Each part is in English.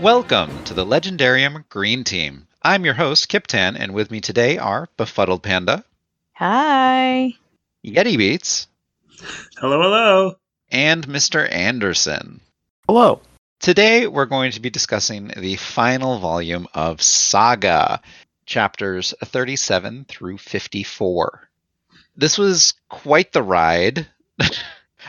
Welcome to the Legendarium Green Team. I'm your host, Kiptan, and with me today are Befuddled Panda, Hi. Yeti Beats, Hello, hello. and Mr. Anderson. Hello. Today we're going to be discussing the final volume of Saga, chapters 37 through 54. This was quite the ride.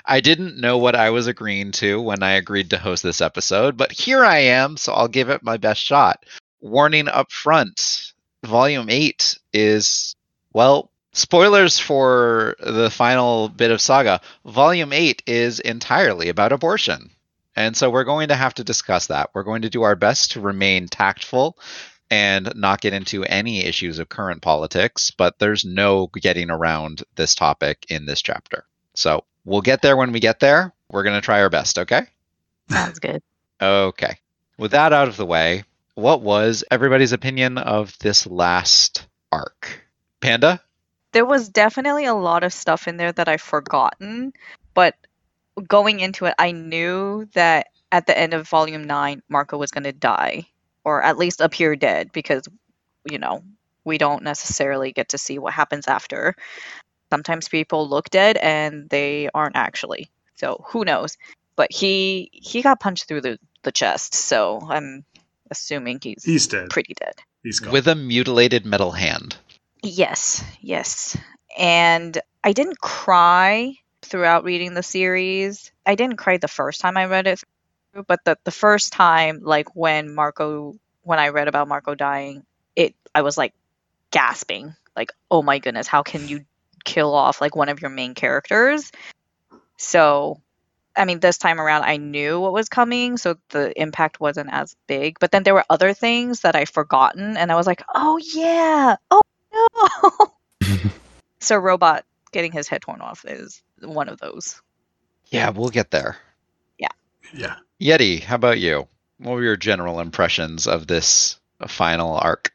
I didn't know what I was agreeing to when I agreed to host this episode, but here I am, so I'll give it my best shot. Warning up front Volume 8 is, well, spoilers for the final bit of Saga. Volume 8 is entirely about abortion. And so we're going to have to discuss that. We're going to do our best to remain tactful and not get into any issues of current politics, but there's no getting around this topic in this chapter. So we'll get there when we get there. We're going to try our best, okay? Sounds good. Okay. With that out of the way, what was everybody's opinion of this last arc? Panda? There was definitely a lot of stuff in there that I've forgotten, but going into it, I knew that at the end of volume 9, Marco was going to die, or at least appear dead, because, you know, we don't necessarily get to see what happens after. Sometimes people look dead and they aren't actually. So who knows? But he he got punched through the, the chest, so I'm assuming he's, He's dead. pretty dead. He's gone. With a mutilated metal hand. Yes, yes. And I didn't cry throughout reading the series. I didn't cry the first time I read it, through, but the, the first time, like when Marco, when I read about Marco dying, it I was like gasping, like, oh my goodness, how can you kill off like one of your main characters? So, I mean, this time around, I knew what was coming, so the impact wasn't as big. But then there were other things that I forgotten, and I was like, oh yeah, oh no. so, Robot getting his head torn off is one of those. Yeah, we'll get there. yeah. Yeah. Yeti, how about you? What were your general impressions of this final arc?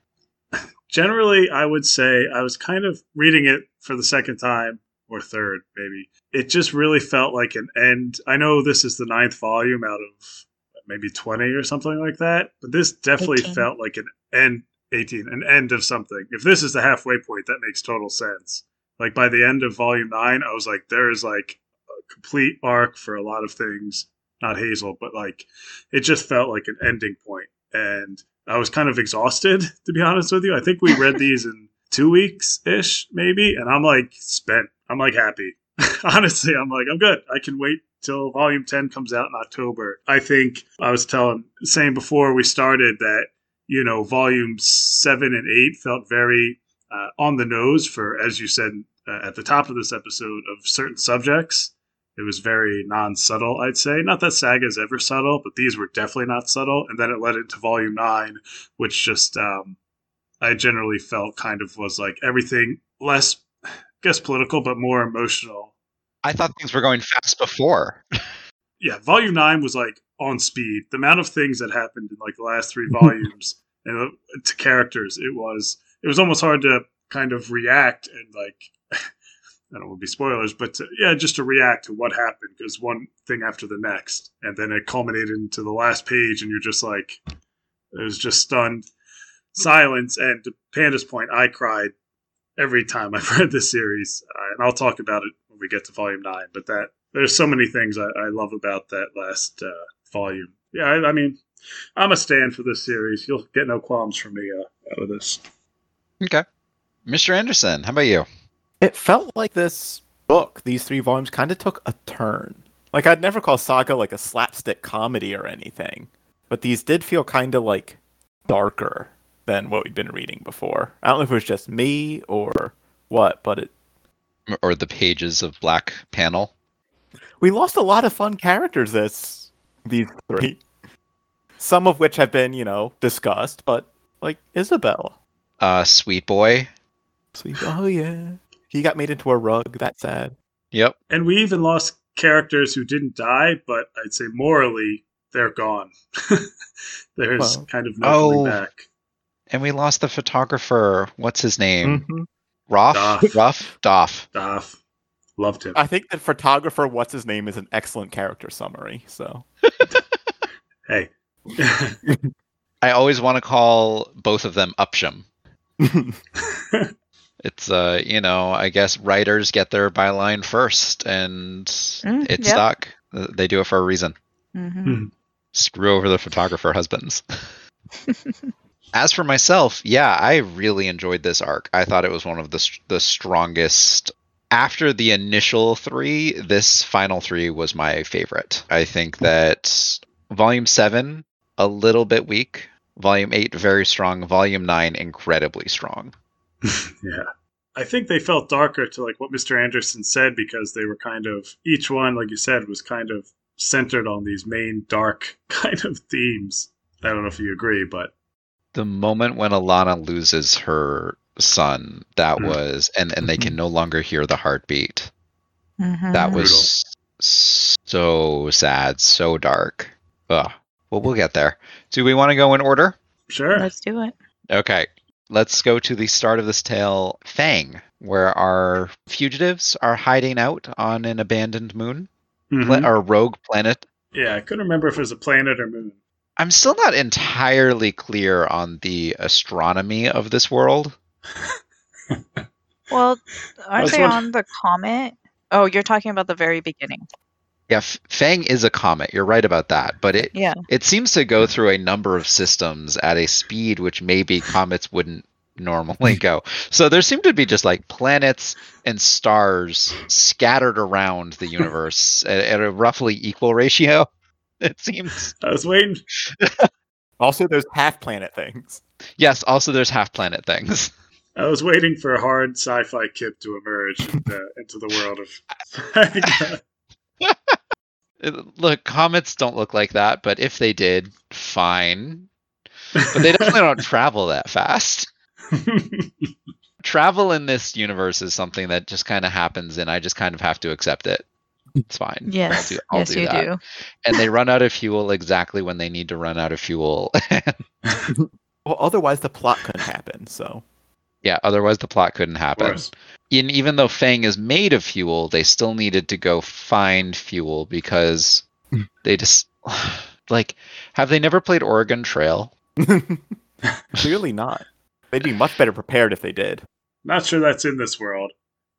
Generally, I would say I was kind of reading it for the second time or third, maybe. It just really felt like an end. I know this is the ninth volume out of maybe 20 or something like that, but this definitely 18. felt like an end, 18, an end of something. If this is the halfway point, that makes total sense. Like by the end of volume nine, I was like, there is like a complete arc for a lot of things. Not Hazel, but like it just felt like an ending point. And I was kind of exhausted, to be honest with you. I think we read these in two weeks ish, maybe. And I'm like spent. I'm like happy. Honestly, I'm like, I'm good. I can wait till volume 10 comes out in October. I think I was telling, saying before we started that, you know, volume seven and eight felt very uh, on the nose for, as you said uh, at the top of this episode, of certain subjects. It was very non subtle, I'd say. Not that Saga is ever subtle, but these were definitely not subtle. And then it led into volume nine, which just, um, I generally felt kind of was like everything less, I guess, political, but more emotional. I thought things were going fast before. Yeah, volume nine was like on speed. The amount of things that happened in like the last three volumes and uh, to characters, it was it was almost hard to kind of react and like I don't want to be spoilers, but to, yeah, just to react to what happened because one thing after the next, and then it culminated into the last page, and you're just like, it was just stunned silence. And to Panda's point, I cried every time I've read this series, uh, and I'll talk about it when we get to volume nine. But that there's so many things I, I love about that last uh, volume. Yeah, I, I mean, I'm a stand for this series. You'll get no qualms from me uh, out of this. Okay. Mr. Anderson, how about you? It felt like this book, these three volumes, kind of took a turn. Like, I'd never call Saga like a slapstick comedy or anything, but these did feel kind of like darker than what we'd been reading before. I don't know if it was just me or what, but it Or the pages of Black Panel? we lost a lot of fun characters this these three. Some of which have been, you know, discussed, but like Isabel. Uh, Sweet Boy. Sweet. Oh yeah. He got made into a rug. That's sad. Yep. And we even lost characters who didn't die, but I'd say morally they're gone. There's Well- kind of no Oh. coming back. And we lost the photographer. What's his name? Mhm. Roth? Doff. Ruff? Doff. Doff loved him. I think the photographer, what's his name, is an excellent character summary. So hey, I always want to call both of them Upsher. It's uh, you know, I guess writers get their byline first, and Mm, it's yep. stuck. Uh, They do it for a reason. hmm Screw over the photographer husbands. As for myself, yeah, I really enjoyed this arc. I thought it was one of the the strongest. After the initial three, this final three was my favorite. I think that Volume seven a little bit weak. Volume eight very strong. Volume nine incredibly strong. yeah. I think they felt darker to like what Mr. Anderson said because they were kind of each one, like you said, was kind of centered on these main dark kind of themes. I don't know if you agree, but the moment when Alana loses her son, that Mhm. was and and they can no longer hear the heartbeat. hmm That was so sad, so dark. Ugh. Well, we'll get there. Do we want to go in order? sure. Let's do it. Okay. Let's go to the start of this tale, Phang, where our fugitives are hiding out on an abandoned moon, Mhm. pla- or rogue planet. Yeah, I couldn't remember if it was a planet or moon. I'm still not entirely clear on the astronomy of this world. Well, aren't they wonder- on the comet? Oh, you're talking about the very beginning. Yeah, Phang is a comet. You're right about that, but it Yeah. it seems to go through a number of systems at a speed which maybe comets wouldn't normally go. So there seem to be just like planets and stars scattered around the universe at, at a roughly equal ratio. It seems. I was waiting. Also, there's half planet things. Yes. Also, there's half planet things. I was waiting for a hard sci-fi kip to emerge into, into the world of. It- Look, comets don't look like that, but if they did, fine. But they definitely don't travel that fast. travel in this universe is something that just kind of happens and I just kind of have to accept it. It's fine. Yes. I'll do, I'll yes, do you that. do. And they run out of fuel exactly when they need to run out of fuel. Well, otherwise the plot couldn't happen. So yeah, otherwise the plot couldn't Of happen. Course. And even though Phang is made of fuel, they still needed to go find fuel because they just like have they never played Oregon Trail? clearly not. They'd be much better prepared if they did. Not sure that's in this world.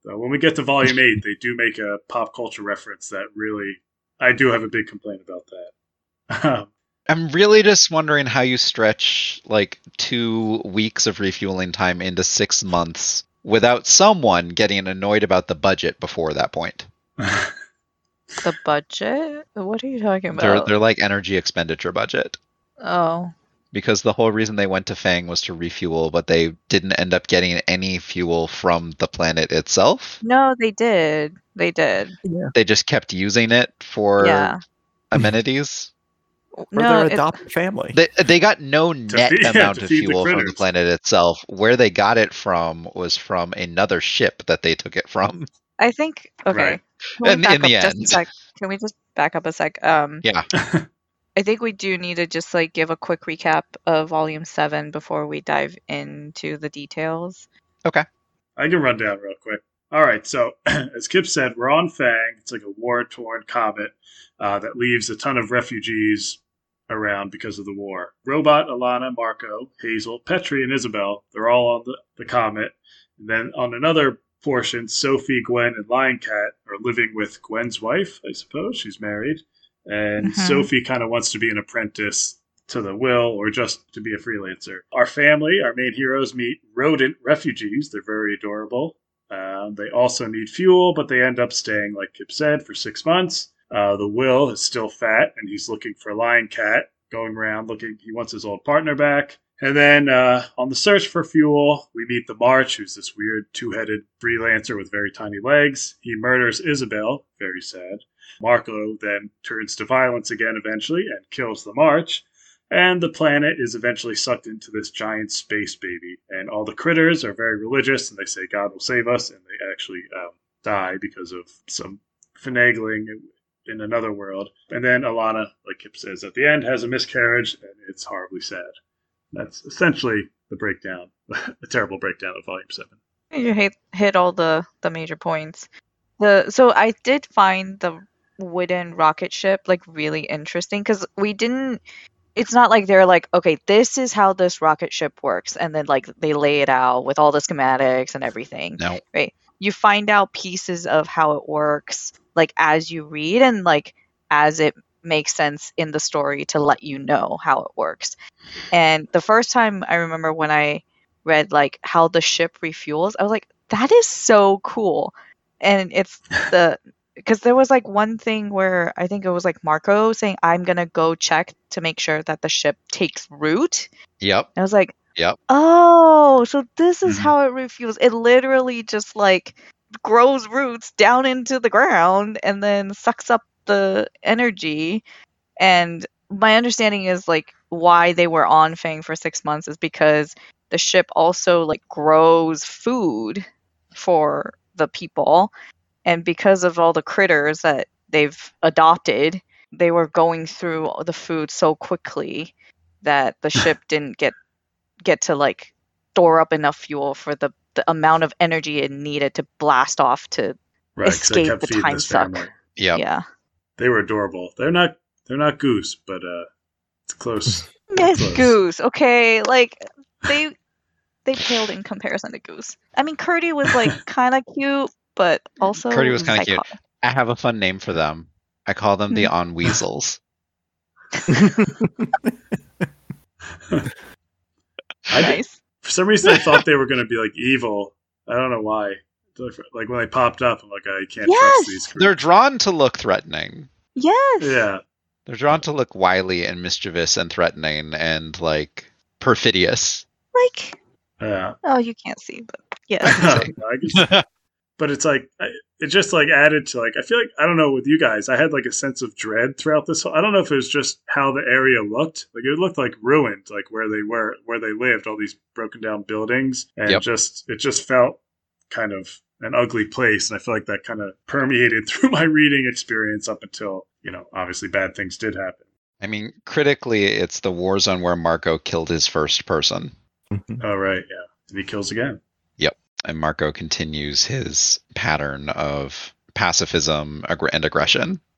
Though when we get to Volume 8, they do make a pop culture reference that really. I do have a big complaint about that. Um, I'm really just wondering how you stretch like two weeks of refueling time into six months without someone getting annoyed about the budget before that point. The budget? What are you talking They're about? they're like energy expenditure budget. Oh. Because the whole reason they went to Phang was to refuel, but they didn't end up getting any fuel from the planet itself. No, they did. They did. They just kept using it for Yeah. amenities. Or No, their adopted family. They, they got no net feed- amount to of feed the fuel from the planet itself. Where they got it from was from another ship that they took it from. I think okay. Right. Can we In- in the up just a end. sec? Can we just back up a sec? Um, Yeah. I think we do need to just like give a quick recap of Volume Seven before we dive into the details. Okay. I can run down real quick. All right, so as Kip said, we're on Phang. It's like a war torn comet uh, that leaves a ton of refugees around because of the war. Robot, Alana, Marco, Hazel, Petri, and Isabel, they're all on the, the comet. And then on another portion, Sophie, Gwen, and Lying Cat are living with Gwen's wife, I suppose. She's married. And Mhm. Sophie kind of wants to be an apprentice to the will or just to be a freelancer. Our family, our main heroes, meet rodent refugees. They're very adorable. Um, they also need fuel, but they end up staying, like Kip said, for six months. Uh, the Will is still fat, and he's looking for Lying Cat, going around looking. He wants his old partner back. And then uh, on the search for fuel, we meet the March, who's this weird two headed freelancer with very tiny legs. He murders Isabel, very sad. Marco then turns to violence again eventually and kills the March. And the planet is eventually sucked into this giant space baby. And all the critters are very religious and they say God will save us. And they actually um, die because of some finagling in another world. And then Alana, like Kip says at the end, has a miscarriage and it's horribly sad. That's essentially the breakdown, a terrible breakdown of Volume 7. You hit hit all the the major points. The so I did find the wooden rocket ship like really interesting because we didn't it's not like they're like, okay, this is how this rocket ship works, and then like they lay it out with all the schematics and everything. No. You find out pieces of how it works, like as you read, and like as it makes sense in the story to let you know how it works. And the first time I remember when I read like how the ship refuels, I was like, that is so cool. And it's the because there was like one thing where I think it was like Marco saying, I'm gonna go check to make sure that the ship takes root. Yep. And I was like, Yep. Oh, so this is Mhm. how it refuels. It literally just like grows roots down into the ground and then sucks up the energy. And my understanding is like why they were on Phang for six months is because the ship also like grows food for the people. And because of all the critters that they've adopted, they were going through the food so quickly that the ship didn't get get to like store up enough fuel for the, the amount of energy it needed to blast off to Right, 'cause they escape the time suck. family. Yep. yeah They were adorable. They're not they're not goose, but uh it's close. miss Close. goose okay like they they paled in comparison to goose i mean Kurti was like kind of cute but also Kurti was kinda cute. I have a fun name for them. I call them the on weasels. I For some reason I thought they were gonna be like evil. I don't know why. Like when they popped up, I'm like, I can't Yes! trust these creatures. They're drawn to look threatening. yes Yeah. They're drawn to look wily and mischievous and threatening and like perfidious. like Yeah. oh you can't see but yeah I guess- but it's like I- it just like added to like I feel like I don't know with you guys I had like a sense of dread throughout this whole I don't know if it was just how the area looked like it looked like ruined like where they were where they lived all these broken down buildings and Yep. just it just felt kind of an ugly place and I feel like that kind of permeated through my reading experience up until you know obviously bad things did happen I mean, critically, it's the war zone where Marco killed his first person. Mm-hmm. oh right yeah and he kills again And Marco continues his pattern of pacifism aggr- and aggression.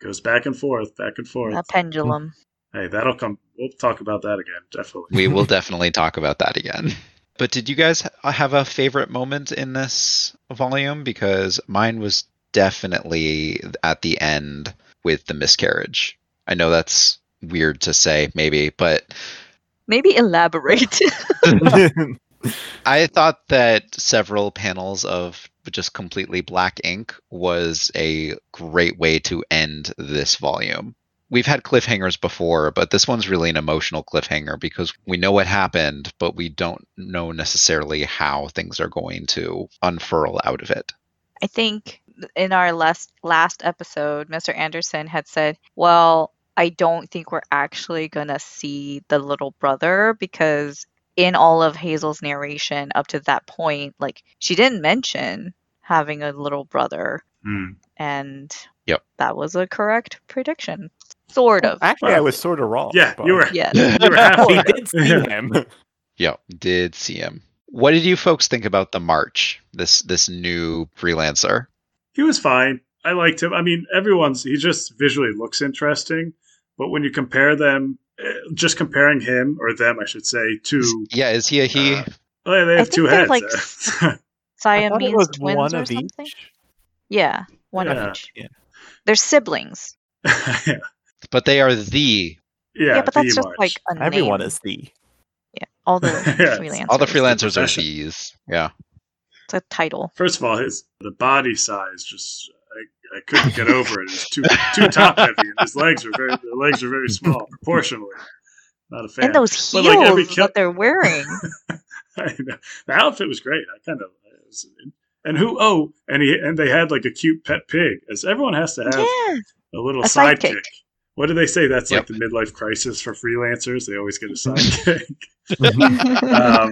goes back and forth back and forth a pendulum hey that'll come we'll talk about that again definitely We will definitely talk about that again. But did you guys have a favorite moment in this volume? Because mine was definitely at the end with the miscarriage. I know that's weird to say, maybe, but maybe elaborate I thought that several panels of just completely black ink was a great way to end this volume. We've had cliffhangers before, but this one's really an emotional cliffhanger because we know what happened, but we don't know necessarily how things are going to unfurl out of it. I think in our last last episode, Mr. Anderson had said, "Well, I don't think we're actually gonna see the little brother because in all of Hazel's narration up to that point, like she didn't mention having a little brother, Hmm. and Yep. that was a correct prediction, sort of. Actually, I was sort of wrong. yeah but you were Yeah. you were halfway We did see him. Yep, did see him. What did you folks think about the March? This this new freelancer. He was fine. I liked him. I mean, everyone's he just visually looks interesting, but when you compare them, just comparing him or them, I should say, to Yeah, is he a he? Uh, oh, yeah, they have think two heads. like I thought it Siamese was twins one or of something. each. Yeah, one Yeah. of each. Yeah. They're siblings. yeah, But they are the yeah, Yeah, but the that's just March. like a Everyone name. is the. Yeah, all the Yeah, freelancers. all the freelancers are profession. these. Yeah. It's a title. First of all, his the body size just I, I couldn't get over it. It was too too top heavy, and his legs were very the legs were very small proportionally. Not a fan. And those But, heels like, every kill- that they're wearing. I know. the outfit was great. I kind of it was- and who oh and he and they had like a cute pet pig as everyone has to have yeah. a little A sidekick. sidekick. What do they say? That's Yep. like the midlife crisis for freelancers. They always get a sidekick. Um,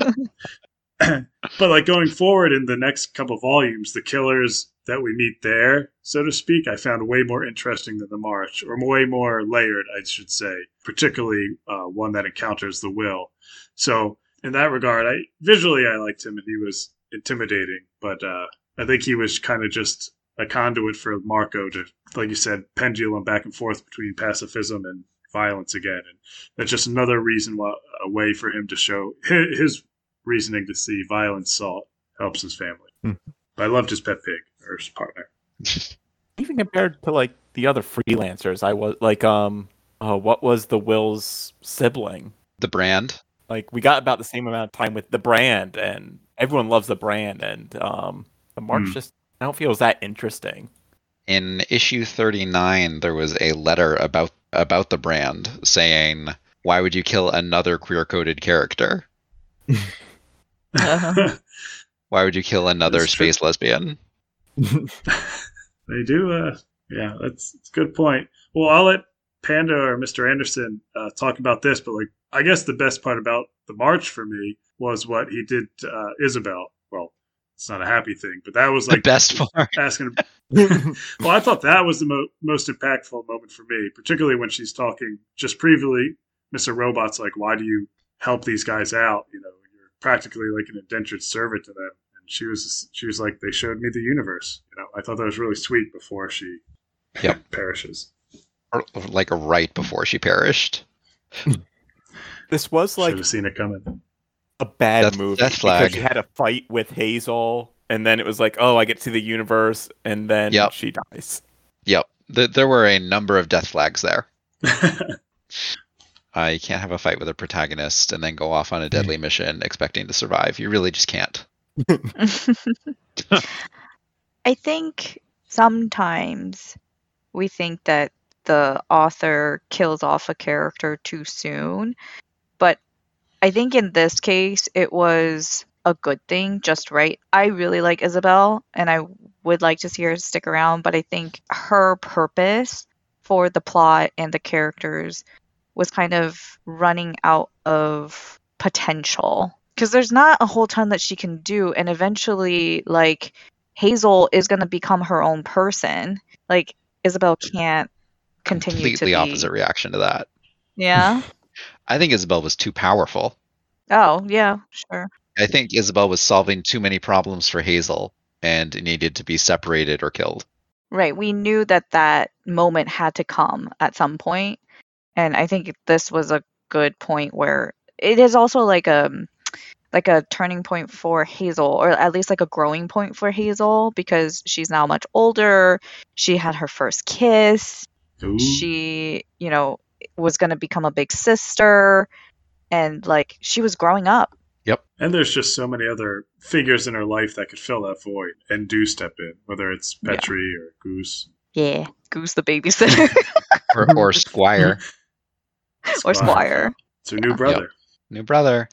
but like going forward in the next couple volumes, the killers that we meet there, so to speak, I found way more interesting than the March, or way more layered, I should say. Particularly uh, one that encounters the Will. So in that regard, I visually I liked him and he was intimidating, but uh, I think he was kind of just a conduit for Marco to, like you said, pendulum back and forth between pacifism and violence again, and that's just another reason why a way for him to show his reasoning to see violence salt helps his family. Hmm. But I loved his pet pig or his partner. Even compared to like the other freelancers, I was like, um, uh, what was the Will's sibling? The brand. Like we got about the same amount of time with the brand, and everyone loves the brand, and um, the March Hmm. just I don't feel is that interesting. In issue 39, there was a letter about about the brand saying, "Why would you kill another queer-coded character? Uh-huh. Why would you kill another That's true. space lesbian?" They do. Uh, yeah, that's, that's a good point. Well, I'll let Panda or Mr. Anderson uh, talk about this, but like, I guess the best part about the march for me was what he did to uh, Isabel. Well, it's not a happy thing, but that was The like best part. asking. well, I thought that was the mo- most impactful moment for me, particularly when she's talking just previously. Mr. Robot's like, "Why do you help these guys out? You know, you're practically like an indentured servant to them." And she was, she was like, "They showed me the universe." You know, I thought that was really sweet before she Yep. perishes. Or, like right before she perished. this was Should like have seen it coming. a bad Death- movie death flag. because you had a fight with Hazel, and then it was like, oh, I get to see the universe, and then Yep. she dies. Yep. Th- there were a number of death flags there. Uh, you can't have a fight with a protagonist and then go off on a deadly mission expecting to survive. You really just can't. I think sometimes we think that the author kills off a character too soon, but I think in this case it was a good thing, just right. I really like Isabel and I would like to see her stick around, but I think her purpose for the plot and the characters was kind of running out of potential because there's not a whole ton that she can do and eventually like Hazel is going to become her own person. Like Isabel can't continue Completely to be. opposite reaction to that. Yeah. I think Isabel was too powerful. Oh, yeah, sure. I think Isabel was solving too many problems for Hazel and needed to be separated or killed. Right. We knew that that moment had to come at some point, and I think this was a good point where it is also like a like a turning point for Hazel, or at least like a growing point for Hazel because she's now much older. She had her first kiss. Ooh. she you know was going to become a big sister and like she was growing up Yep. And there's just so many other figures in her life that could fill that void and do step in, whether it's Yeah. Petri or Goose. yeah goose the babysitter Or, or Squire, or squire It's her new brother. new brother.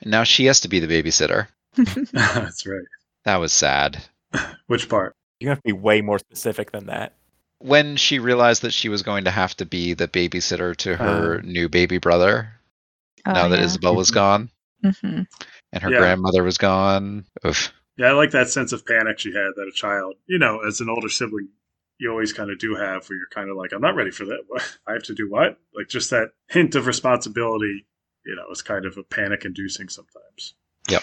And now she has to be the babysitter. That's right. That was sad. Which part? You have to be way more specific than that. When she realized that she was going to have to be the babysitter to her new baby brother, Oh, now that yeah. Isabel was gone hmm and her Yeah. grandmother was gone. Oof. Yeah, I like that sense of panic she had that a child, you know, as an older sibling, you always kind of do have where you're kind of like, I'm not ready for that. What? I have to do what? Like just that hint of responsibility, you know, is kind of a panic inducing sometimes. Yep.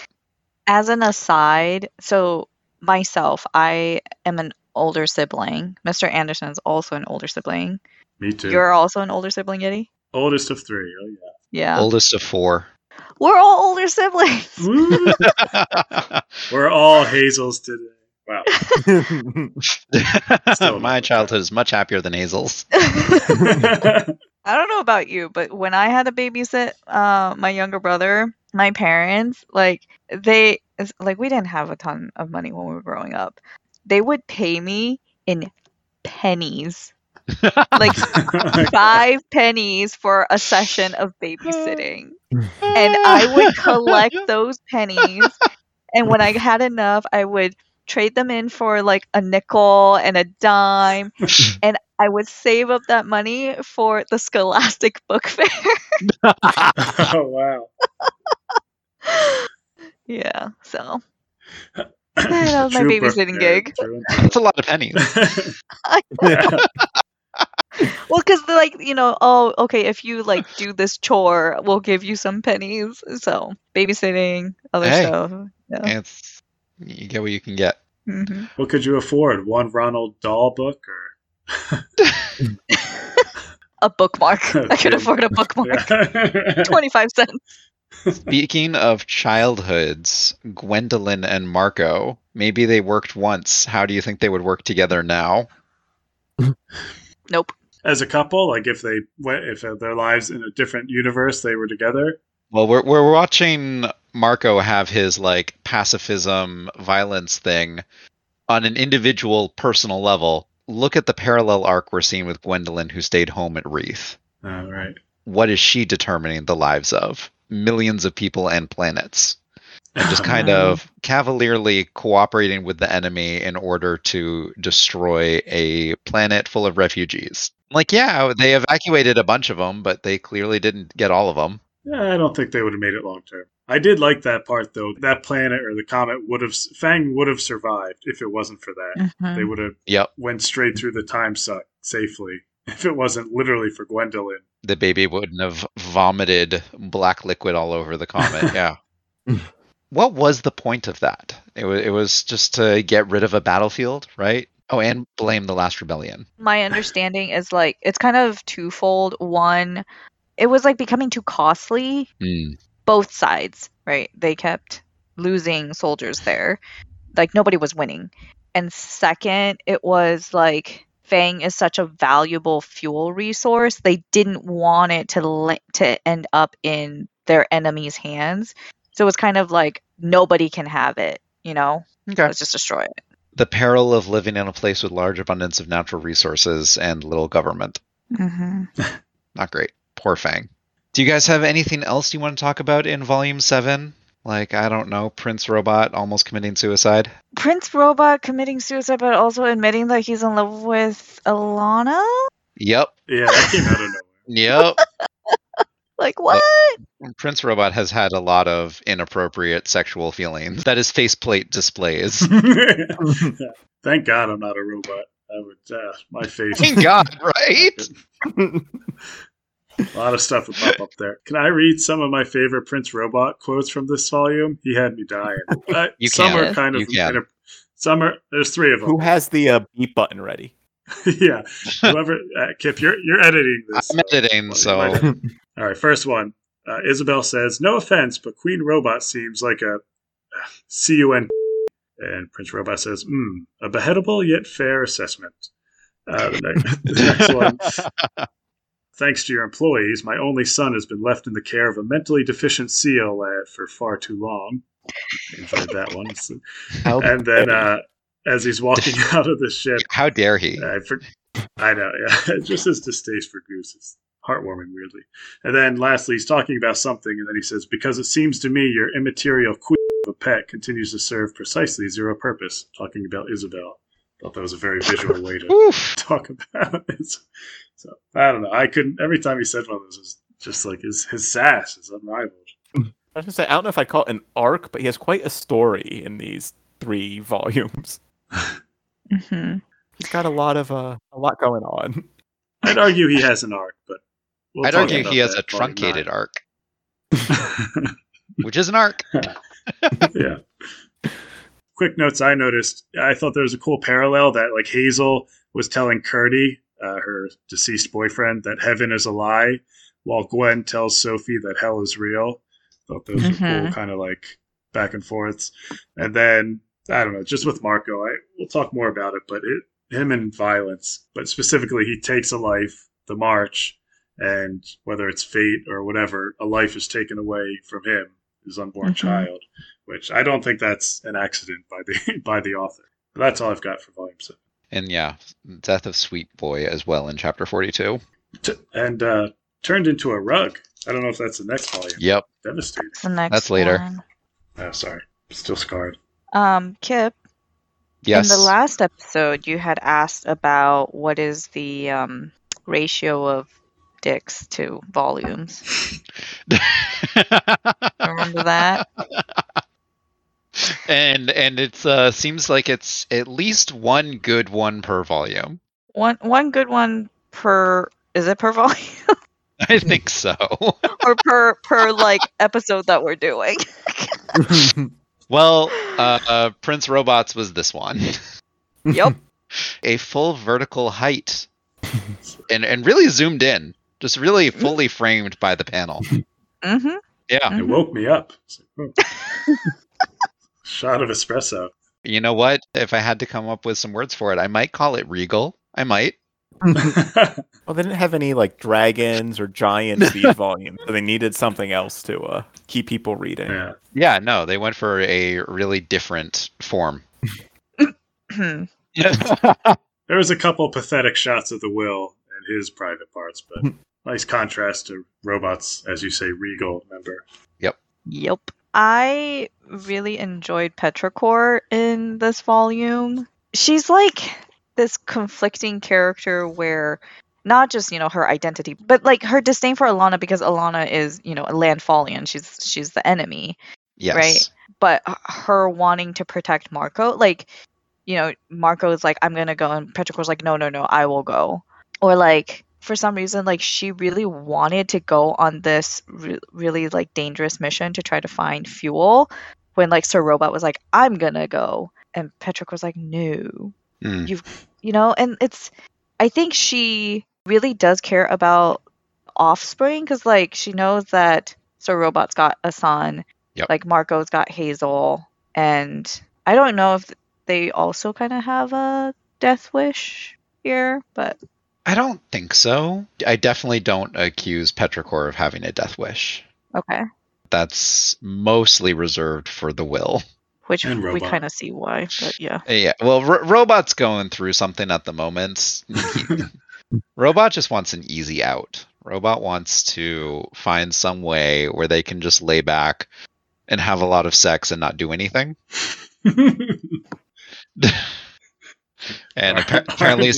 As an aside so myself i am an older sibling mr anderson is also an older sibling Me too. you're also an older sibling yeti Oldest of three. Oh, yeah. yeah Oldest of four. we're all older siblings We're all Hazels today. Wow. Still My childhood is much happier than Hazel's. I don't know about you, but when I had to babysit uh, my younger brother, my parents, like, they, like, we didn't have a ton of money when we were growing up. They would pay me in pennies, like five pennies for a session of babysitting. And I would collect those pennies. And when I had enough, I would trade them in for like a nickel and a dime and I would save up that money for the Scholastic Book Fair. oh, wow. yeah, so that was my babysitting gig. nerd That's a lot of pennies. well, because like you know, oh, okay, if you like do this chore, we'll give you some pennies. So babysitting, other Hey. stuff. Yeah. It's you get what you can get. Hmm what could you afford? One Roald Dahl book or a bookmark. I could afford a bookmark. Yeah. 25 cents. Speaking of childhoods, Gwendolyn and Marco, maybe they worked once. How do you think they would work together now? Nope. As a couple, like if they went, if their lives in a different universe, they were together. Well, we're we're watching Marco have his like pacifism violence thing on an individual personal level. Look at the parallel arc we're seeing with Gwendolyn who stayed home at Wreath. Oh, right. What is she determining the lives of? Millions of people and planets. And just oh, kind of cavalierly cooperating with the enemy in order to destroy a planet full of refugees. Like, yeah, they evacuated a bunch of them, but they clearly didn't get all of them. Yeah, I don't think they would have made it long term. I did like that part though. That planet or the comet would have Phang would have survived if it wasn't for that. Mhm. They would have Yep. went straight through the time suck safely if it wasn't literally for Gwendolyn. the baby wouldn't have vomited black liquid all over the comet. Yeah. what was the point of that? It was, it was just to get rid of a battlefield, right? Oh, and blame the last rebellion. My understanding is like it's kind of twofold. One, it was like becoming too costly. Hmm. Both sides, right? They kept losing soldiers there. Like nobody was winning. And second, it was like Phang is such a valuable fuel resource. They didn't want it to li- to end up in their enemy's hands. So it's kind of like nobody can have it, you know? Okay. Let's just destroy it. The peril of living in a place with large abundance of natural resources and little government. Mm-hmm. Not great. Poor Phang. Do you guys have anything else you want to talk about in Volume 7? Like, I don't know, Prince Robot almost committing suicide? Prince Robot committing suicide, but also admitting that he's in love with Alana? Yep. Yeah, that came out of nowhere. Yep. Like, what? Prince Robot has had a lot of inappropriate sexual feelings that his faceplate displays. Thank God I'm not a robot. I would, uh, my face. Thank God, right? A lot of stuff would pop up there. Can I read some of my favorite Prince Robot quotes from this volume? He had me dying. Uh, You some can. are kind of. You can. inap- some are. There's three of them. Who has the uh, beep button ready? yeah. Whoever. Uh, Kip, you're you're editing this. I'm so- editing, well, so All right. First one. Uh, Isabel says, "No offense, but Queen Robot seems like a uh, C-U-N." And Prince Robot says, "Hmm, a beheadable yet fair assessment." Uh, the, next, the next one. Thanks to your employees, my only son has been left in the care of a mentally deficient seal lad for far too long. Enjoyed that one. How And then, uh, as he's walking out of the ship, how dare he? I, for, I know, yeah, just his distaste for Goose is heartwarming, weirdly. And then, lastly, he's talking about something, and then he says, "Because it seems to me your immaterial queen of a pet continues to serve precisely zero purpose." Talking about Isabel. Thought that was a very visual way to talk about it. So I don't know. I couldn't. Every time he said one of those, it was just like his his sass is unrivaled. I was gonna say I don't know if I call it an arc, but he has quite a story in these three volumes. Mm-hmm. He's got a lot of uh, a lot going on. I'd argue he has an arc, but we'll I'd argue he has a truncated nine. arc, which is an arc. yeah. Quick notes I noticed. I thought there was a cool parallel that like Hazel was telling Kurti, uh, her deceased boyfriend, that heaven is a lie, while Gwen tells Sophie that hell is real. Thought those were cool, Mhm. kind of like back and forths. And then I don't know, just with Marco, I we'll talk more about it, but it him and violence, but specifically he takes a life, the march, and whether it's fate or whatever, a life is taken away from him, his unborn Mhm. child, which I don't think that's an accident by the by the author. But that's all I've got for volume seven. And yeah, death of Sweet Boy as well in chapter 42. T- and uh, turned into a rug. I don't know if that's the next volume. Yep. Devastating. The next That's later. one. Oh, sorry, still scarred. Um, Kip, Yes. in the last episode, you had asked about what is the um, ratio of dicks to volumes. Remember that? and and it's uh seems like it's at least one good one per volume. One one good one per is it per volume I think so. or per per like episode that we're doing? well, uh, uh Prince Robots was this one. Yep. A full vertical height and and really zoomed in, just really fully framed by the panel. Mm-hmm. Yeah, It woke me up. It's like. Shot of espresso. you know what? If I had to come up with some words for it, I might call it regal. I might. Well, they didn't have any like dragons or giants these volumes, so they needed something else to uh, keep people reading. yeah. Yeah, no, they went for a really different form. There was a couple pathetic shots of the will and his private parts, but nice contrast to robots, as you say, regal member. Yep. Yep. I really enjoyed Petrichor in this volume. She's like this conflicting character where not just, you know, her identity, but like her disdain for Alana because Alana is, you know, a Landfallian. She's she's the enemy. Yes. Right. But her wanting to protect Marco, like, you know, Marco is like, I'm gonna go and Petrichor's like, No, no, no, I will go. Or like for some reason like she really wanted to go on this re- really like dangerous mission to try to find fuel when like sir robot was like i'm gonna go and petrick was like no Hmm. you've you know and it's i think she really does care about offspring because like she knows that sir robot's got a son Yep. like marco's got hazel and i don't know if they also kind of have a death wish here but I don't think so. I definitely don't accuse Petrichor of having a death wish. okay That's mostly reserved for the will. which And we kind of see why but yeah uh, Yeah, well, Ro- Robot's going through something at the moment. Robot just wants an easy out. Robot wants to find some way where they can just lay back and have a lot of sex and not do anything. And appa- apparently,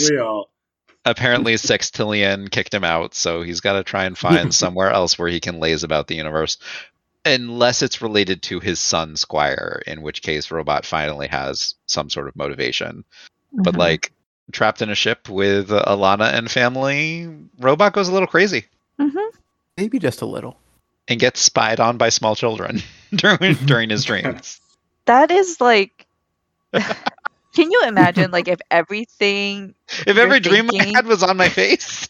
apparently Sextillion kicked him out, so he's got to try and find somewhere else where he can laze about the universe. Unless it's related to his son Squire, in which case Robot finally has some sort of motivation. But Mhm. like trapped in a ship with Alana and family, Robot goes a little crazy Mhm. Maybe just a little. and gets spied on by small children during during his dreams. that is like can you imagine like if everything If You're every dream I had was on my face,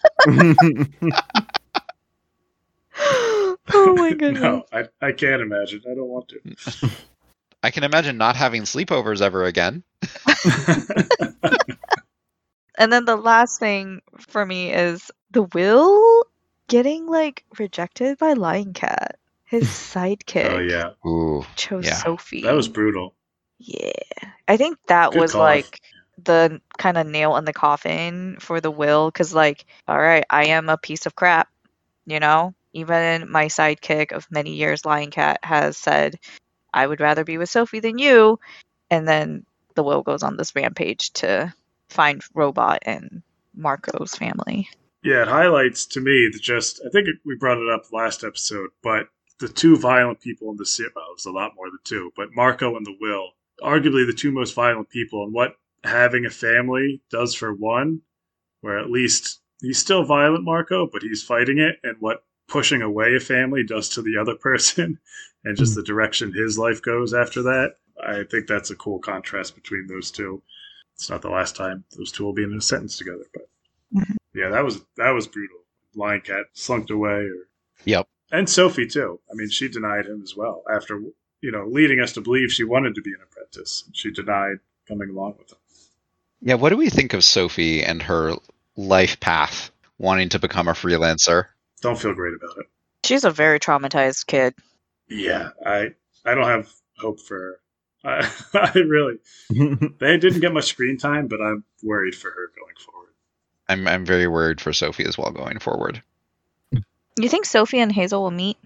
oh my goodness No, I, I can't imagine. I don't want to. I can imagine not having sleepovers ever again. and then the last thing for me is the will getting like rejected by lying cat his sidekick oh yeah, Ooh, chose yeah. sophie that was brutal. yeah i think that Good was call. like the kind of nail in the coffin for the will because like all right i am a piece of crap you know even my sidekick of many years lying cat has said i would rather be with sophie than you and then the will goes on this rampage to find robot and marco's family Yeah, it highlights to me the just. I think we brought it up last episode, but the two violent people in the series. Well, it was a lot more than two, but Marco and the Will, arguably the two most violent people, and what having a family does for one, where at least he's still violent, Marco, but he's fighting it, and what pushing away a family does to the other person, and just hmm. the direction his life goes after that. I think that's a cool contrast between those two. It's not the last time those two will be in a sentence together, but mm-hmm. yeah, that was that was brutal. Lying Cat slunked away, or Yep. and Sophie too. I mean, she denied him as well after you know leading us to believe she wanted to be an apprentice. She denied coming along with him. Yeah, what do we think of Sophie and her life path wanting to become a freelancer? Don't feel great about it. she's a very traumatized kid Yeah, I I don't have hope for her. I, I really they didn't get much screen time, but I'm worried for her going forward. I'm I'm very worried for Sophie as well going forward. you think sophie and hazel will meet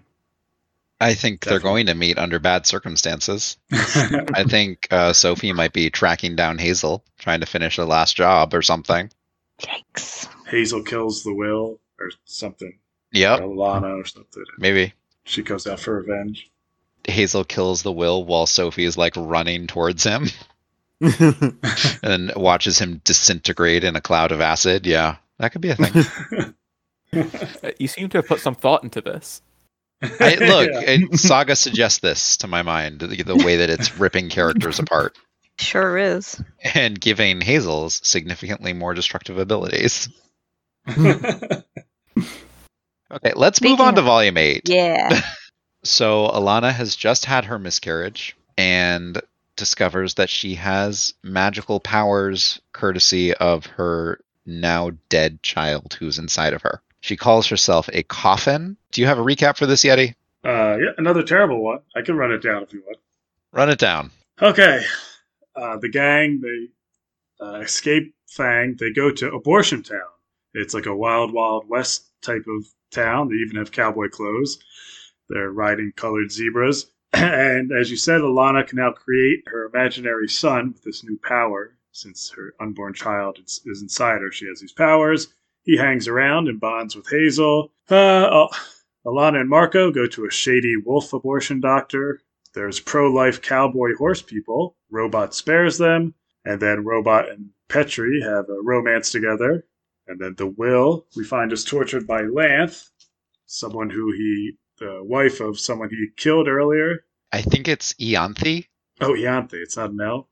I think they're going to meet under bad circumstances. I think uh, Sophie might be tracking down Hazel, trying to finish the last job or something. yikes Hazel kills the will or something. Yep, Or Lana or something. maybe She goes out for revenge. Hazel kills the will while Sophie is like running towards him and watches him disintegrate in a cloud of acid. Yeah, that could be a thing. Uh, you seem to have put some thought into this. I, look, Yeah. Saga suggests this to my mind, the, the way that it's ripping characters apart sure is and giving Hazel's significantly more destructive abilities. Okay, let's move Speaking on to volume eight. Yeah. So Alana has just had her miscarriage and discovers that she has magical powers courtesy of her now dead child who's inside of her. She calls herself a coffin. Do you have a recap for this, Yeti? uh, yeah, another terrible one. I can run it down if you want. Run it down. Okay. Uh, the gang, they uh, escape Phang. They go to Abortion Town. It's like a wild, wild west type of town. They even have cowboy clothes. They're riding colored zebras. And as you said, Alana can now create her imaginary son with this new power. Since her unborn child is, is inside her, she has these powers. He hangs around and bonds with Hazel. Uh, oh, Alana and Marco go to a shady wolf abortion doctor. There's pro life cowboy horse people. Robot spares them. And then Robot and Petri have a romance together. And then the Will, we find, is tortured by Lanth, someone who he, the wife of someone he killed earlier. I think it's Ianthe. Oh, Ianthe. It's not an L?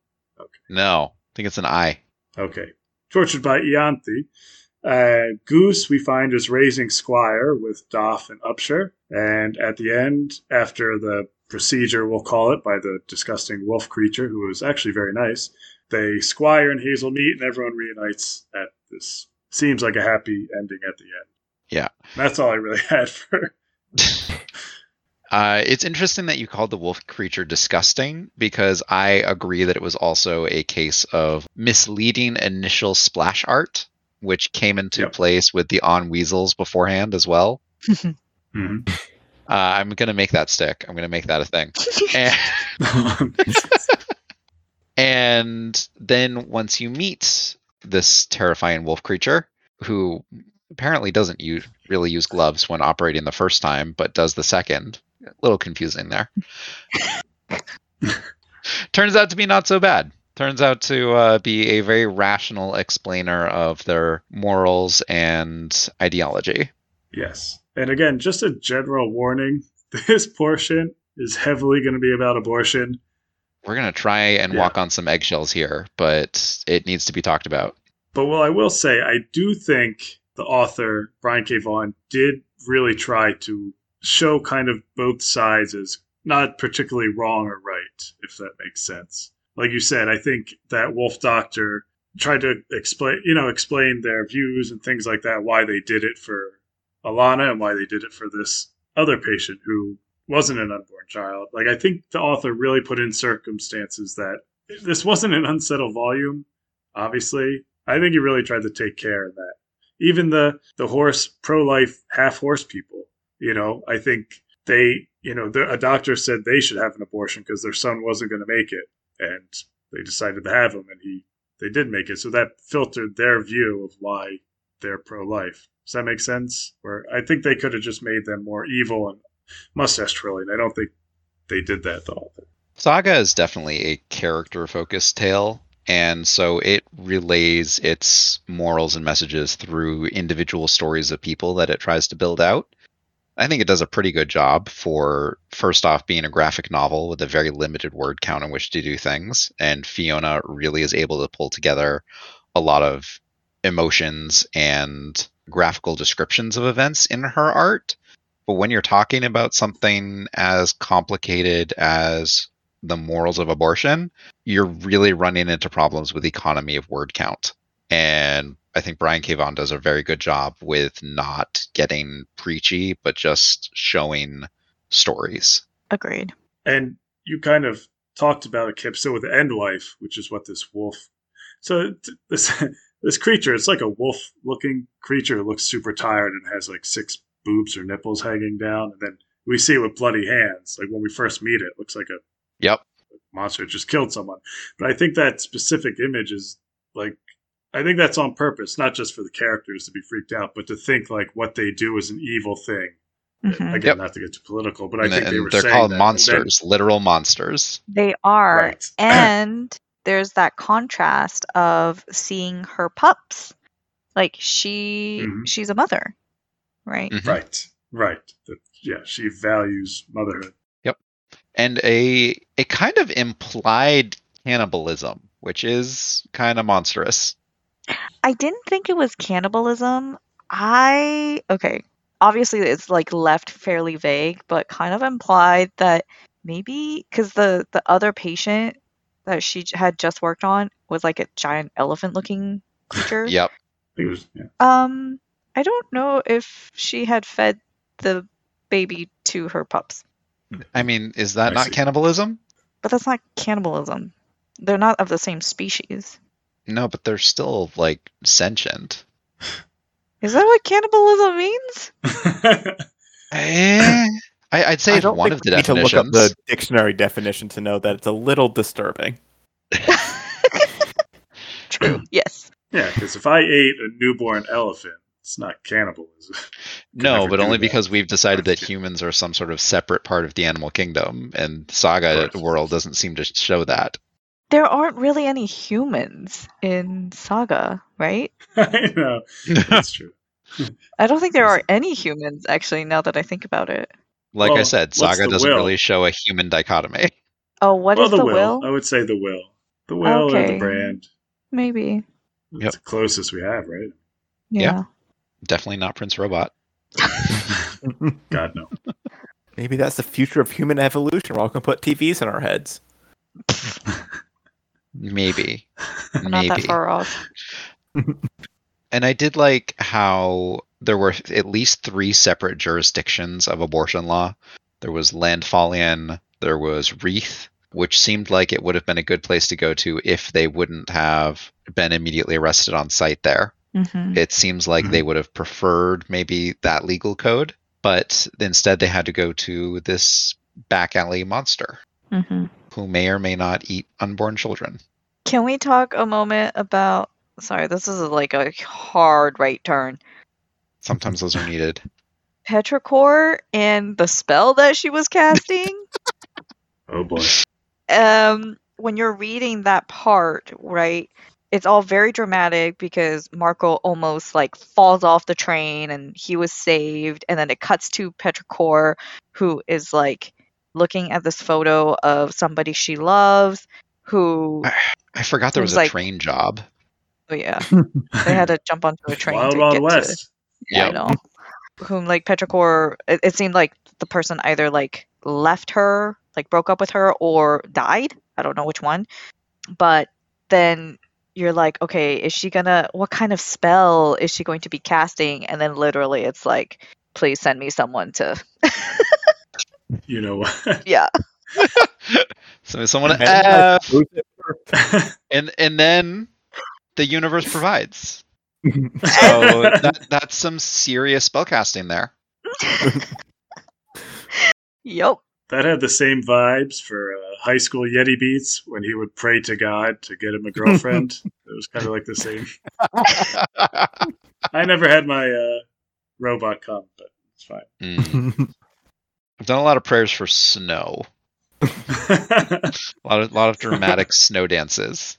No, I think it's an I. Okay. Tortured by Ianthe. Uh, Goose, we find, is raising Squire with Doff and Upsher. And at the end, after the procedure, we'll call it, by the disgusting wolf creature, who was actually very nice, they Squire and Hazel meet and everyone reunites at this. Seems like a happy ending at the end. Yeah. That's all I really had for. Uh, it's interesting that you called the wolf creature disgusting because I agree that it was also a case of misleading initial splash art, which came into Yep. place with the on weasels beforehand as well. Mhm. Uh, I'm gonna make that stick. I'm gonna make that a thing. And, and then once you meet this terrifying wolf creature, who apparently doesn't use, really use gloves when operating the first time, but does the second, a little confusing there. Turns out to be not so bad. Turns out to uh, be a very rational explainer of their morals and ideology. Yes. And again, just a general warning this portion is heavily going to be about abortion. We're gonna try and Yeah. walk on some eggshells here, but it needs to be talked about. But well, I will say, I do think the author, Brian K. Vaughan, did really try to show kind of both sides as not particularly wrong or right, if that makes sense. Like you said, I think that Wolf Doctor tried to explain, you know, explain their views and things like that, why they did it for Alana and why they did it for this other patient who wasn't an unborn child. Like, I think the author really put in circumstances that this wasn't an unsettled volume, obviously. I think he really tried to take care of that. Even the, the horse, pro life, half horse people, you know, I think they, you know, the, a doctor said they should have an abortion because their son wasn't going to make it. And they decided to have him, and he, they did make it. So that filtered their view of why they're pro life. Does that make sense? Where I think they could have just made them more evil and mustache twirling. I don't think they did that, author. Saga is definitely a character focused tale, and so it relays its morals and messages through individual stories of people that it tries to build out. I think it does a pretty good job for, first off, being a graphic novel with a very limited word count in which to do things, and Fiona really is able to pull together a lot of emotions and graphical descriptions of events in her art. But when you're talking about something as complicated as the morals of abortion, you're really running into problems with economy of word count. And I think Brian K. Vaughan does a very good job with not getting preachy, but just showing stories. Agreed. And you kind of talked about it, Kip, still with the end wife, which is what this wolf. So this this creature, it's like a wolf-looking creature. It looks super tired and has like six boobs or nipples hanging down, and then we see it with bloody hands. Like when we first meet it, it looks like a Yep. monster just killed someone. But I think that specific image is like I think that's on purpose, not just for the characters to be freaked out, but to think like what they do is an evil thing. Mhm. Again, Yep. not to get too political, but I And, think they and were they're saying called that. And then- monsters, literal monsters. They are. Right. And there's that contrast of seeing her pups. Like she Mhm. she's a mother, right? Mhm. Right, right. That, yeah, she values motherhood. Yep, and a a kind of implied cannibalism, which is kind of monstrous. I didn't think it was cannibalism. I okay. Obviously, it's like left fairly vague, but kind of implied that maybe because the the other patient that she had just worked on was like a giant elephant-looking creature. Yep. It was, yeah. Um, I don't know if she had fed the baby to her pups, I mean, is that I not see. cannibalism? but that's not cannibalism. They're not of the same species. No, but they're still like sentient. Is that what cannibalism means? Eh, I, I'd say I it's don't one think of the we need to look up the dictionary definition to know that it's a little disturbing. True. yes. yeah, because if I ate a newborn elephant, it's not cannibalism. No, but only that. because we've decided that humans are some sort of separate part of the animal kingdom, and Saga world doesn't seem to show that. There aren't really any humans in Saga, right? I know. That's true. I don't think there are any humans actually now that I think about it. like I said, Saga doesn't will? really show a human dichotomy. Oh, what is well, the, the will. will? I would say the will. The will or the brand. Maybe. That's Yep. the closest we have, right? Yeah. Yeah. Definitely not Prince Robot. God, no. Maybe that's the future of human evolution. We're all gonna put TVs in our heads. Maybe. We're not that Maybe. far off. And I did like how there were at least three separate jurisdictions of abortion law. There was Landfallian, there was Wreath, which seemed like it would have been a good place to go to if they wouldn't have been immediately arrested on site there. Hmm It seems like they would have preferred maybe that legal code, but instead they had to go to this back alley monster hmm who may or may not eat unborn children. Can we talk a moment about? Sorry, this is like a hard right turn. Sometimes those are needed. Petrichor and the spell that she was casting. Oh boy. um, when you're reading that part, right? It's all very dramatic because Marco almost like falls off the train and he was saved, and then it cuts to Petrichor, who is like looking at this photo of somebody she loves, who I forgot there was, was a like- train job. oh yeah, they had to jump onto a train Wild to Wild get West. Yeah, I Yep. know. Whom like Petrichor, it, it seemed like the person either like left her, like broke up with her, or died. I don't know which one. But then you're like, okay, is she gonna? What kind of spell is she going to be casting? And then literally, it's like, please send me someone to. You know what? Yeah. So someone And then, like, F, lose it for- and and then the universe provides. So oh. that that's some serious spellcasting there. Yep. That had the same vibes for uh, high school Yeti Beats when he would pray to God to get him a girlfriend. it was kind of like the same. I never had my uh, robot come, but it's fine. Mm. I've done a lot of prayers for snow. A lot of lot of dramatic snow dances.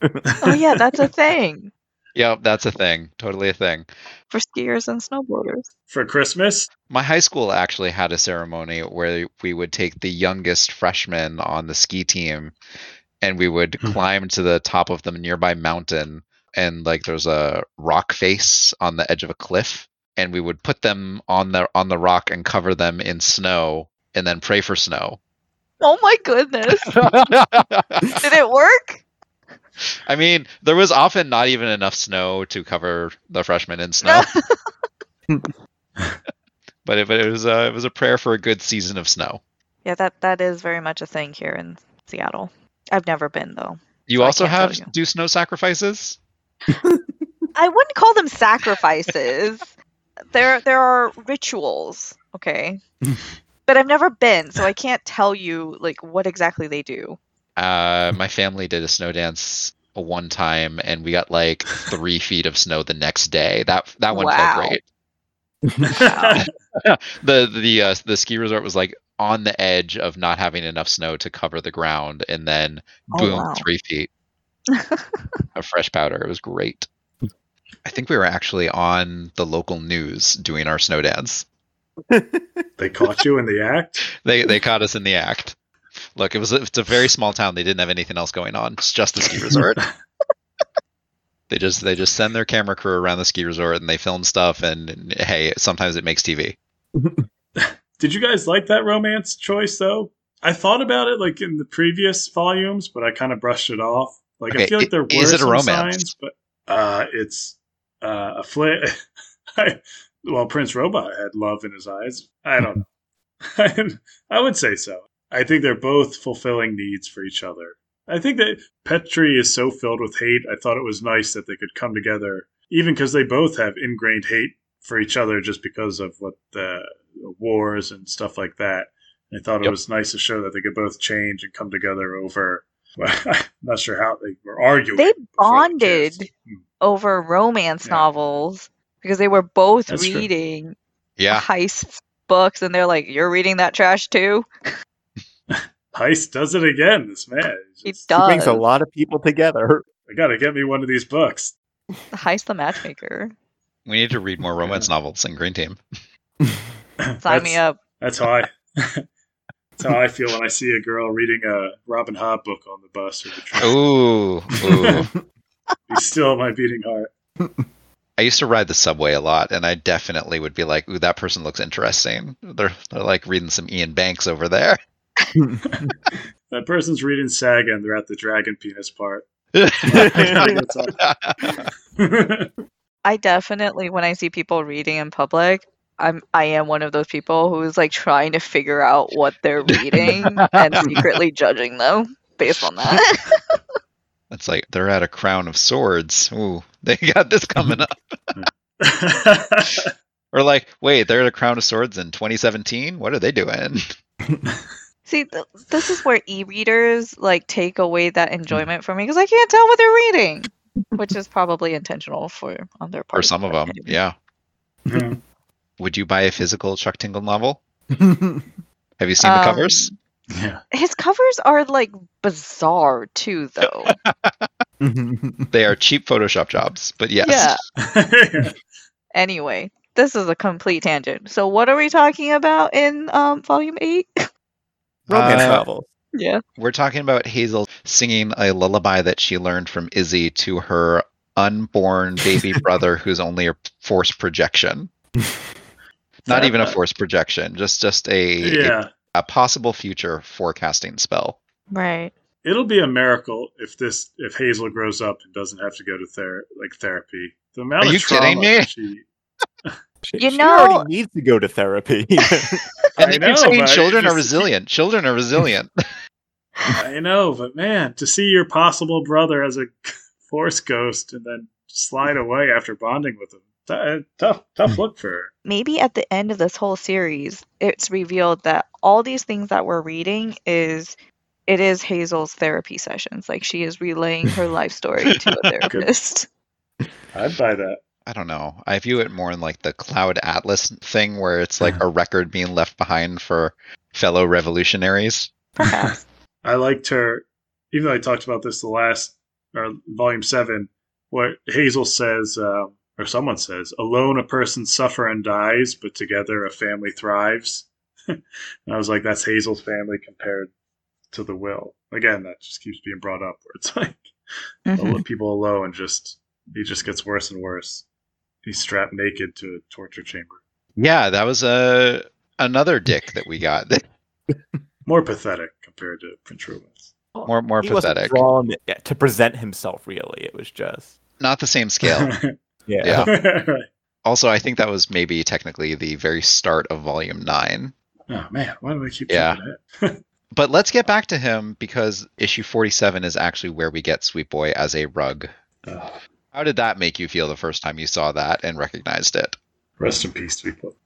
Oh yeah, that's a thing Yep, that's a thing. Totally a thing. for skiers and snowboarders. for Christmas, My high school actually had a ceremony where we would take the youngest freshman on the ski team and we would Hmm. climb to the top of the nearby mountain and like there's a rock face on the edge of a cliff and we would put them on the on the rock and cover them in snow and then pray for snow. Oh my goodness, did it work? I mean, there was often not even enough snow to cover the freshmen in snow. but it, but it was a, it was a prayer for a good season of snow. Yeah, that that is very much a thing here in Seattle. I've never been though. You So also have you. do snow sacrifices? I wouldn't call them sacrifices. there there are rituals, okay? but I've never been, so I can't tell you like what exactly they do. Uh, my family did a snow dance one time, and we got like three feet of snow the next day. That that one Wow. felt great. The the uh, the ski resort was like on the edge of not having enough snow to cover the ground, and then Oh, boom, wow. three feet of fresh powder. It was great. I think we were actually on the local news doing our snow dance. they caught you in the act. They they caught us in the act. Look, it was a, it's a very small town. They didn't have anything else going on. It's just the ski resort. They just they just send their camera crew around the ski resort and they film stuff and, and hey, sometimes it makes TV. Did you guys like that romance choice though? I thought about it like in the previous volumes, but I kind of brushed it off. Like Okay, I feel like there were it a some romance? signs, but uh, it's uh, a flick. well, Prince Robot had love in his eyes. I don't know. I would say so. I think they're both fulfilling needs for each other. I think that Petri is so filled with hate. I thought it was nice that they could come together, even because they both have ingrained hate for each other just because of what the wars and stuff like that. I thought it Yep. was nice to show that they could both change and come together over. Well, I'm not sure how they were arguing. They before the bonded. Hmm. over romance Yeah. novels because they were both That's true. reading Yeah. heist books, and they're like, "You're reading that trash too." Heist does it again. This man. He's He just- does. Brings a lot of people together. I gotta get me one of these books. Heist the matchmaker. We need to read more romance novels in Green Team. Sign me up. That's how I. that's how I feel when I see a girl reading a Robin Hood book on the bus or the train. Ooh, ooh. He's still my beating heart. I used to ride the subway a lot, and I definitely would be like, "Ooh, that person looks interesting." They're they're like reading some Iain Banks over there. That person's reading Saga and they're at the dragon penis part. I definitely, when I see people reading in public, I'm I am one of those people who's like trying to figure out what they're reading and secretly judging them based on that. It's like they're at a crown of swords. Ooh, they got this coming up. Or like, wait, they're at a crown of swords in 2017. What are they doing? See, th- this is where e-readers like take away that enjoyment from me because I can't tell what they're reading, which is probably intentional for on their part. For some of them, anyway. yeah. Hmm. Would you buy a physical Chuck Tingle novel? Have you seen the Um, covers? yeah. His covers are like bizarre too, though. They are cheap Photoshop jobs, but yes. Yeah. Anyway, this is a complete tangent. So, what are we talking about in um, volume eight? Romance Uh, novels. yeah. We're talking about Hazel singing a lullaby that she learned from Izzy to her unborn baby brother, who's only a force projection. Not even a force projection, just just a, Yeah. a possible future forecasting spell. Right. It'll be a miracle if this if Hazel grows up and doesn't have to go to ther- like therapy. The amount Are of you kidding me? She, She, You she know- already needs to go to therapy. And I know, saying but children are just- resilient. Children are resilient. I know, but man, to see your possible brother as a force ghost and then slide away after bonding with him, t- uh, tough tough look for her. Maybe at the end of this whole series, it's revealed that all these things that we're reading is it is Hazel's therapy sessions. Like she is relaying her life story to a therapist. I'd buy that. I don't know. I view it more in like the Cloud Atlas thing, where it's like a record being left behind for fellow revolutionaries. Perhaps. I liked her, even though I talked about this the last or volume seven, what Hazel says, um, or someone says, "Alone a person suffer and dies, but together a family thrives." and I was like, "That's Hazel's family compared to the will." Again, that just keeps being brought up, where it's like Mhm. al- people alone and just he just gets worse and worse. He's strapped naked to a torture chamber. Yeah, that was a another dick that we got. More pathetic compared to Prince Rubens. more more he wasn't pathetic. drawn to present himself. Really, it was just Not the same scale. yeah. Yeah. Also, I think that was maybe technically the very start of volume nine. oh man, why do we keep Yeah. jumping ahead? But let's get back to him because issue 47 is actually where we get Sweet Boy as a rug. Ugh. How did that make you feel the first time you saw that and recognized it? Rest in peace, people.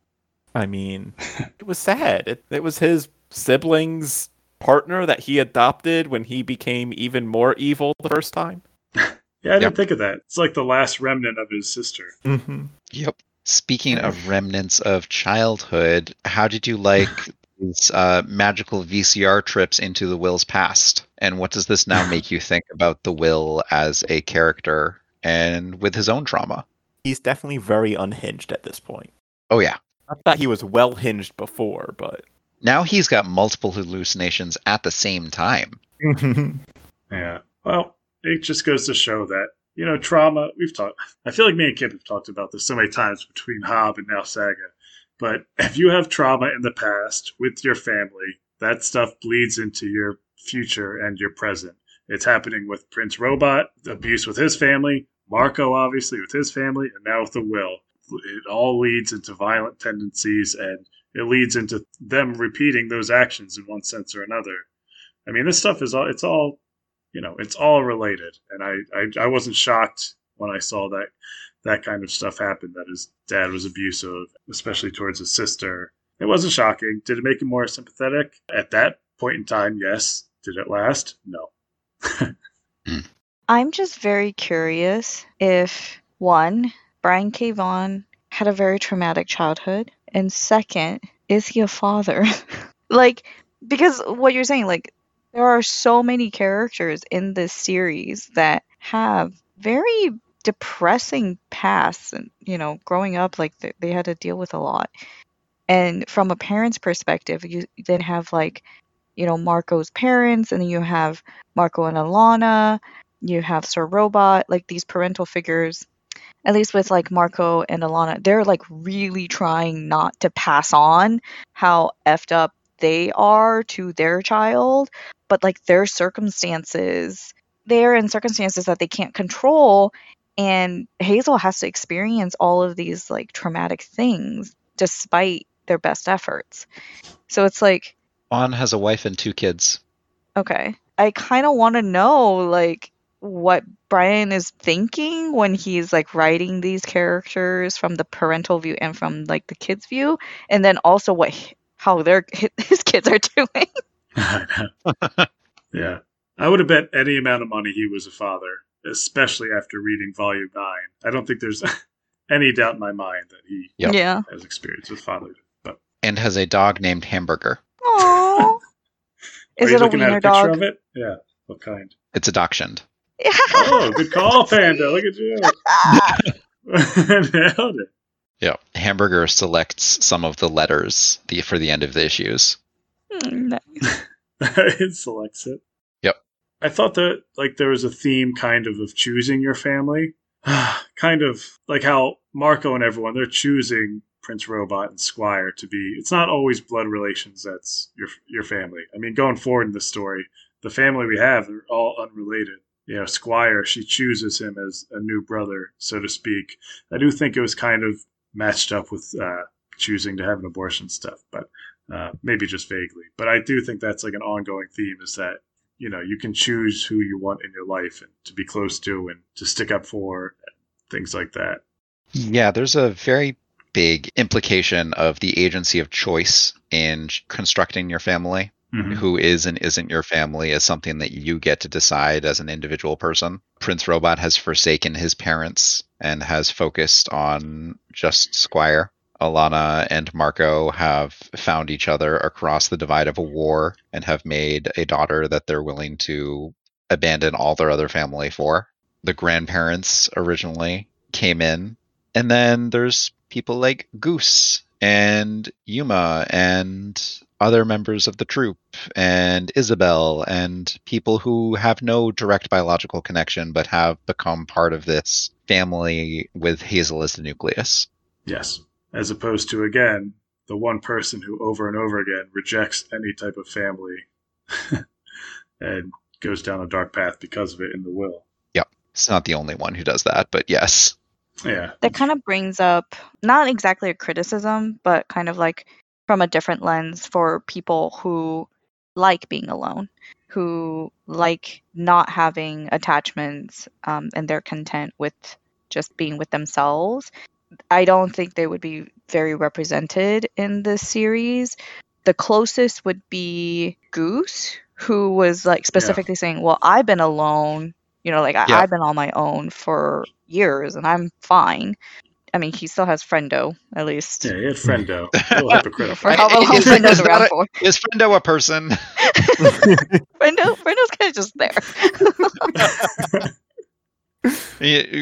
I mean, it was sad. It, it was his sibling's partner that he adopted when he became even more evil the first time. Yeah, I didn't Yep. think of that. It's like the last remnant of his sister. Mm-hmm. Yep. Speaking of remnants of childhood, how did you like these uh, magical VCR trips into the Will's past? And what does this now make you think about the Will as a character and with his own trauma? He's definitely very unhinged at this point. Oh, yeah. I thought he was well hinged before, but Now he's got multiple hallucinations at the same time. Yeah. Well, it just goes to show that you know, trauma. We've talked. I feel like me and Kip have talked about this so many times between Hobb and now Saga. But if you have trauma in the past with your family, that stuff bleeds into your future and your present. It's happening with Prince Robot, abuse with his family, Marco, obviously, with his family, and now with the Will. It all leads into violent tendencies and it leads into them repeating those actions in one sense or another. I mean, this stuff is all, it's all, you know, it's all related. And I, I, I wasn't shocked when I saw that, that kind of stuff happen, that his dad was abusive, especially towards his sister. It wasn't shocking. Did it make him more sympathetic? At that point in time, yes. Did it last? No. Hmm. I'm just very curious if one, Brian K. Vaughan had a very traumatic childhood, and second, is he a father? like, because what you're saying, like, there are so many characters in this series that have very depressing pasts, and you know, growing up, like they, they had to deal with a lot. And from a parent's perspective, you then have like, you know, Marco's parents, and then you have Marco and Alana, you have Sir Robot, like these parental figures. At least with like Marco and Alana, they're like really trying not to pass on how effed up they are to their child, but like their circumstances, they're in circumstances that they can't control. And Hazel has to experience all of these like traumatic things despite their best efforts. So it's like, Juan has a wife and two kids. okay, I kind of want to know like what Brian is thinking when he's like writing these characters from the parental view and from like the kids' view, and then also what how their his kids are doing. Yeah. I would have bet any amount of money he was a father, especially after reading Volume 9. I don't think there's any doubt in my mind that he Yep. Yeah. has experience with fatherhood. But And has a dog named Hamburger. Aww. are Is you it a looking at wiener a picture dog? of it? Yeah. What kind? It's a dachshund. Oh, good call, Panda. Look at you. Nailed it. Yeah. Hamburger selects some of the letters the, for the end of the issues. Hmm, nice. it selects it. Yep. I thought that like there was a theme kind of of choosing your family. kind of like how Marco and everyone they're choosing Prince Robot and Squire to be it's not always blood relations that's your your family. I mean going forward in the story, the family we have they're all unrelated. You know, Squire, she chooses him as a new brother, so to speak. I do think it was kind of matched up with uh, choosing to have an abortion stuff, but uh, maybe just vaguely. But I do think that's like an ongoing theme is that you know you can choose who you want in your life and to be close to and to stick up for things like that. Yeah, there's a very big implication of the agency of choice in constructing your family. Mm-hmm. Who is and isn't your family is something that you get to decide as an individual person. Prince Robot has forsaken his parents and has focused on just Squire. Alana and Marco have found each other across the divide of a war and have made a daughter that they're willing to abandon all their other family for. The grandparents originally came in, and then there's people like Goose and Yuma and other members of the troop and Izabel and people who have no direct biological connection but have become part of this family with Hazel as the nucleus. Yes, as opposed to again the one person who over and over again rejects any type of family and goes down a dark path because of it in the will. Yeah. It's not the only one who does that, but yes. Yeah, that kind of brings up not exactly a criticism, but kind of like from a different lens for people who like being alone, who like not having attachments, um, and they're content with just being with themselves. I don't think they would be very represented in this series. The closest would be Goose, who was like specifically saying, Well, I've been alone, you know, like I- Yeah. I've been on my own for years and I'm fine. I mean, he still has Friendo, at least. yeah, he had Friendo. A little hypocritical. For how long Is- Friendo's is around that for. Is Friendo a person? Friendo, Friendo's kind of just there.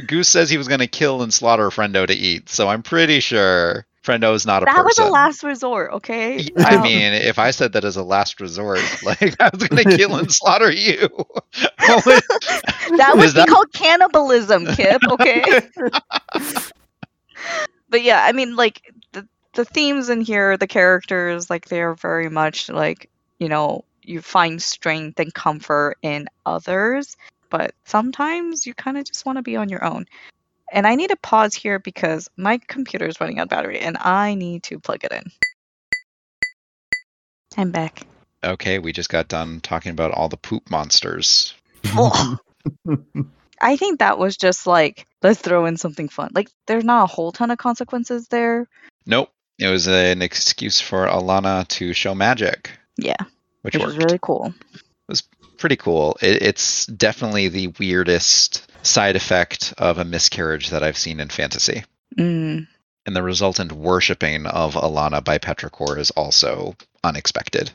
Goose says he was going to kill and slaughter Friendo to eat, so I'm pretty sure Friendo is not a person. that was a last resort, okay? I Um, mean, if I said that as a last resort, like I was going to kill and slaughter you. that would be that- called cannibalism, Kip. Okay. But yeah, I mean, like the the themes in here, the characters, like they are very much like you know you find strength and comfort in others, but sometimes you kind of just want to be on your own. And I need to pause here because my computer is running out of battery, and I need to plug it in. I'm back. okay, we just got done talking about all the poop monsters. Ugh. I think that was just like let's throw in something fun. Like there's not a whole ton of consequences there. Nope. It was an excuse for Alana to show magic, Yeah, which which was really cool. It was pretty cool. It, it's definitely the weirdest side effect of a miscarriage that I've seen in fantasy. Mm, And the resultant worshipping of Alana by Petrichor is also unexpected.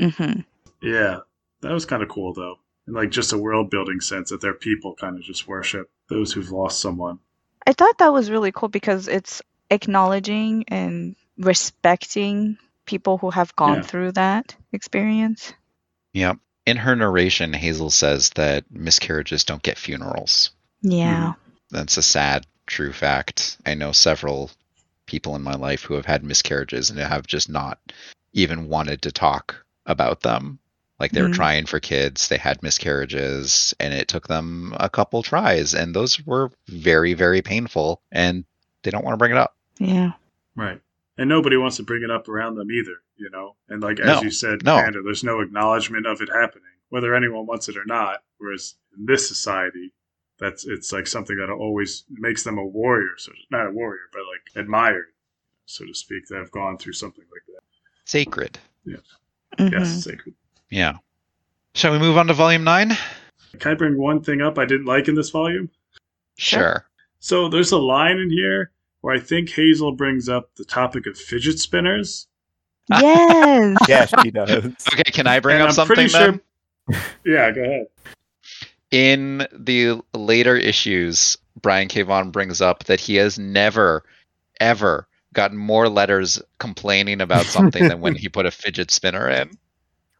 hmm Yeah, that was kind of cool though, in like just a world building sense that their people kind of just worship those who've lost someone. I thought that was really cool because it's acknowledging and respecting people who have gone Yeah. through that experience. Yeah. In her narration, Hazel says that miscarriages don't get funerals. Yeah. Mm-hmm. That's a sad, true fact. I know several people in my life who have had miscarriages and have just not even wanted to talk about them. Like they were Mhm. trying for kids, they had miscarriages, and it took them a couple tries, and those were very, very painful, and they don't want to bring it up. Yeah. Right. And nobody wants to bring it up around them either, you know? And like, as No, you said, no. Panda, there's no acknowledgement of it happening, whether anyone wants it or not. Whereas in this society, that's it's like something that always makes them a warrior, so not a warrior, but like admired, so to speak, that have gone through something like that. Sacred. Mhm. Yes, sacred. Yeah. Shall we move on to volume nine? Can I bring one thing up I didn't like in this volume? Sure. Sure. So there's a line in here where I think Hazel brings up the topic of fidget spinners. Ah. Yes. yes, she does. Okay, can I bring And up I'm something pretty then? sure- Yeah, go ahead. in the later issues, Brian K. Vaughan brings up that he has never, ever gotten more letters complaining about something than when he put a fidget spinner in.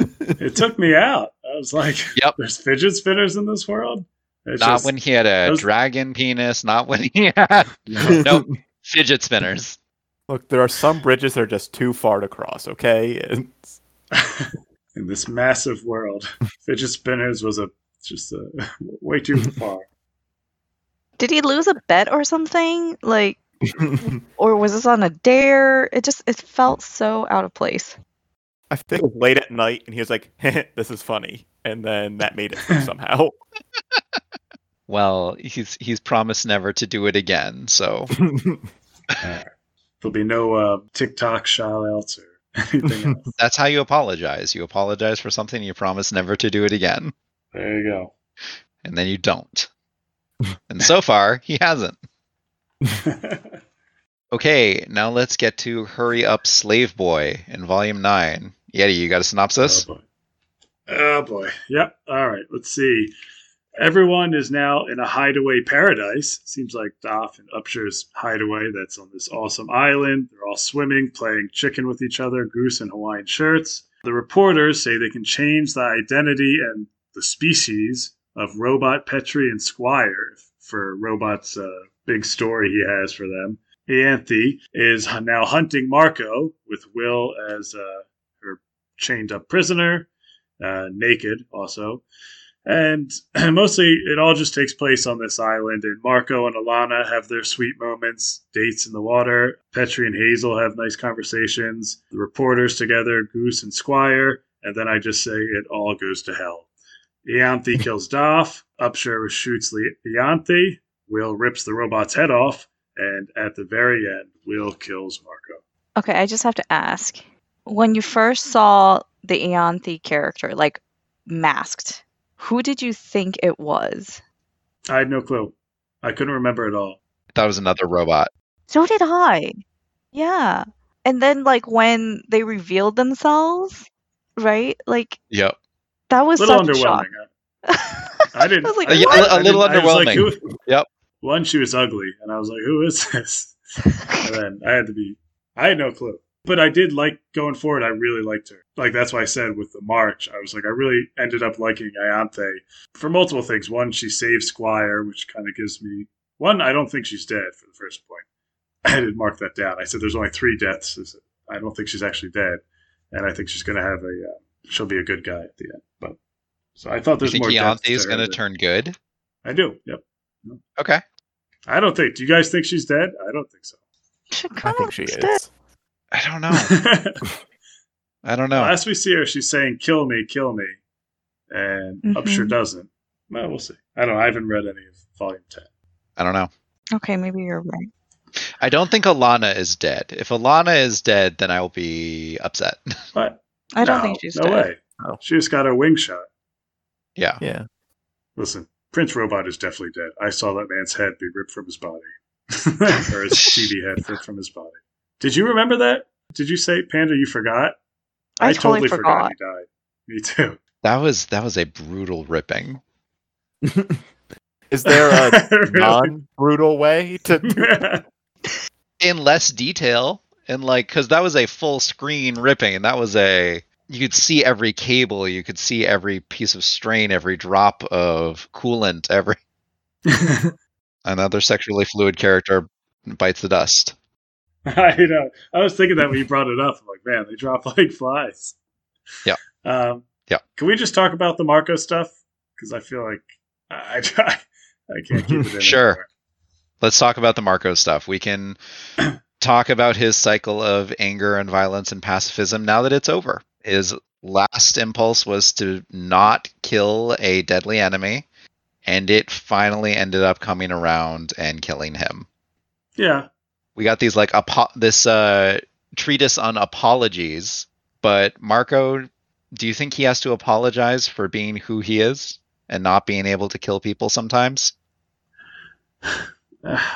It took me out. I was like, Yep. there's fidget spinners in this world? It's not just- when he had a those- dragon penis, not when he had Nope. fidget spinners. Look, there are some bridges that are just too far to cross, okay? And in this massive world, fidget spinners was a just a, way too far. Did he lose a bet or something? Like, or was this on a dare? It just it felt so out of place. I think it was late at night, and he was like, "This is funny," and then that made it somehow. Well, he's he's promised never to do it again. So There'll be no uh, TikTok shout outs or anything else. that's how you apologize. You apologize for something you promise never to do it again, There you go. and then you don't. And so far, he hasn't. Okay, now let's get to Hurry Up Slave Boy in Volume 9. Yeti, you got a synopsis? Oh boy. Oh boy. Yep. All right. Let's see. Everyone is now in a hideaway paradise. Seems like Doff and Upsher's hideaway that's on this awesome island. They're all swimming, playing chicken with each other, goose and Hawaiian shirts. The reporters say they can change the identity and the species of Robot, Petri, and Squire for Robot's uh, big story he has for them. Ianthe is now hunting Marco with Will as uh, chained up prisoner, uh, naked also. And mostly it all just takes place on this island, and Marco and Alana have their sweet moments, dates in the water. Petri and Hazel have nice conversations. The reporters together, Goose and Squire, and then I just say it all goes to hell. Ianthe kills Doff, Upsher shoots Le- Ianthe, Will rips the robot's head off, and at the very end, Will kills Marco. Okay, I just have to ask. When you first saw the Ianthe character, like masked, who did you think it was? I had no clue. I couldn't remember at all. That was another robot. So did I. Yeah. And then like when they revealed themselves, right? Like Yep. that A was little such a shock. underwhelming. I didn't. I was like, yeah, what? a I little didn't- I was like, who- Yep. One, she was ugly, and I was like, "Who is this?" And then I had to be. I had no clue. But I did like going forward. I really liked her. Like that's why I said with the march, I was like, I really ended up liking Ianthe for multiple things. One, she saved Squire, which kind of gives me one. I don't think she's dead for the first point. I did mark that down. I said there's only three deaths. I don't think she's actually dead, and I think she's going to have a. Uh, she'll be a good guy at the end. But so I thought there's you think more. Ianthe is going to turn good? I do. Yep. Okay. I don't think. Do you guys think she's dead? I don't think so. She I think she is. dead. I don't know. I don't know. Last we see her, she's saying "kill me, kill me," and Upsher Mhm. doesn't. Well, we'll see. I don't. know. I haven't read any of Volume Ten. I don't know. Okay, maybe you're right. I don't think Alana is dead. If Alana is dead, then I will be upset. But I don't no, think she's dead. no dead. way. Oh. She just got her wing shot. yeah. Yeah. Listen, Prince Robot is definitely dead. I saw that man's head be ripped from his body, or his TV head ripped from his body. Did you remember that? Did you say Panda? You forgot? I totally forgot he died. Me too. That was that was a brutal ripping. Is there a Really? non-brutal way to? In less detail, and like because that was a full screen ripping, and that was a you could see every cable, you could see every piece of strain, every drop of coolant, every another sexually fluid character bites the dust. I know. I was thinking that when you brought it up. I'm like, man, they drop like flies. Yeah. Um, Yeah. Can we just talk about the Marco stuff? Because I feel like I, I, I can't keep it in. Sure. anymore. Let's talk about the Marco stuff. We can talk about his cycle of anger and violence and pacifism now that it's over. His last impulse was to not kill a deadly enemy, and it finally ended up coming around and killing him. Yeah. We got these like apo- this uh, treatise on apologies, but Marco, do you think he has to apologize for being who he is and not being able to kill people sometimes? I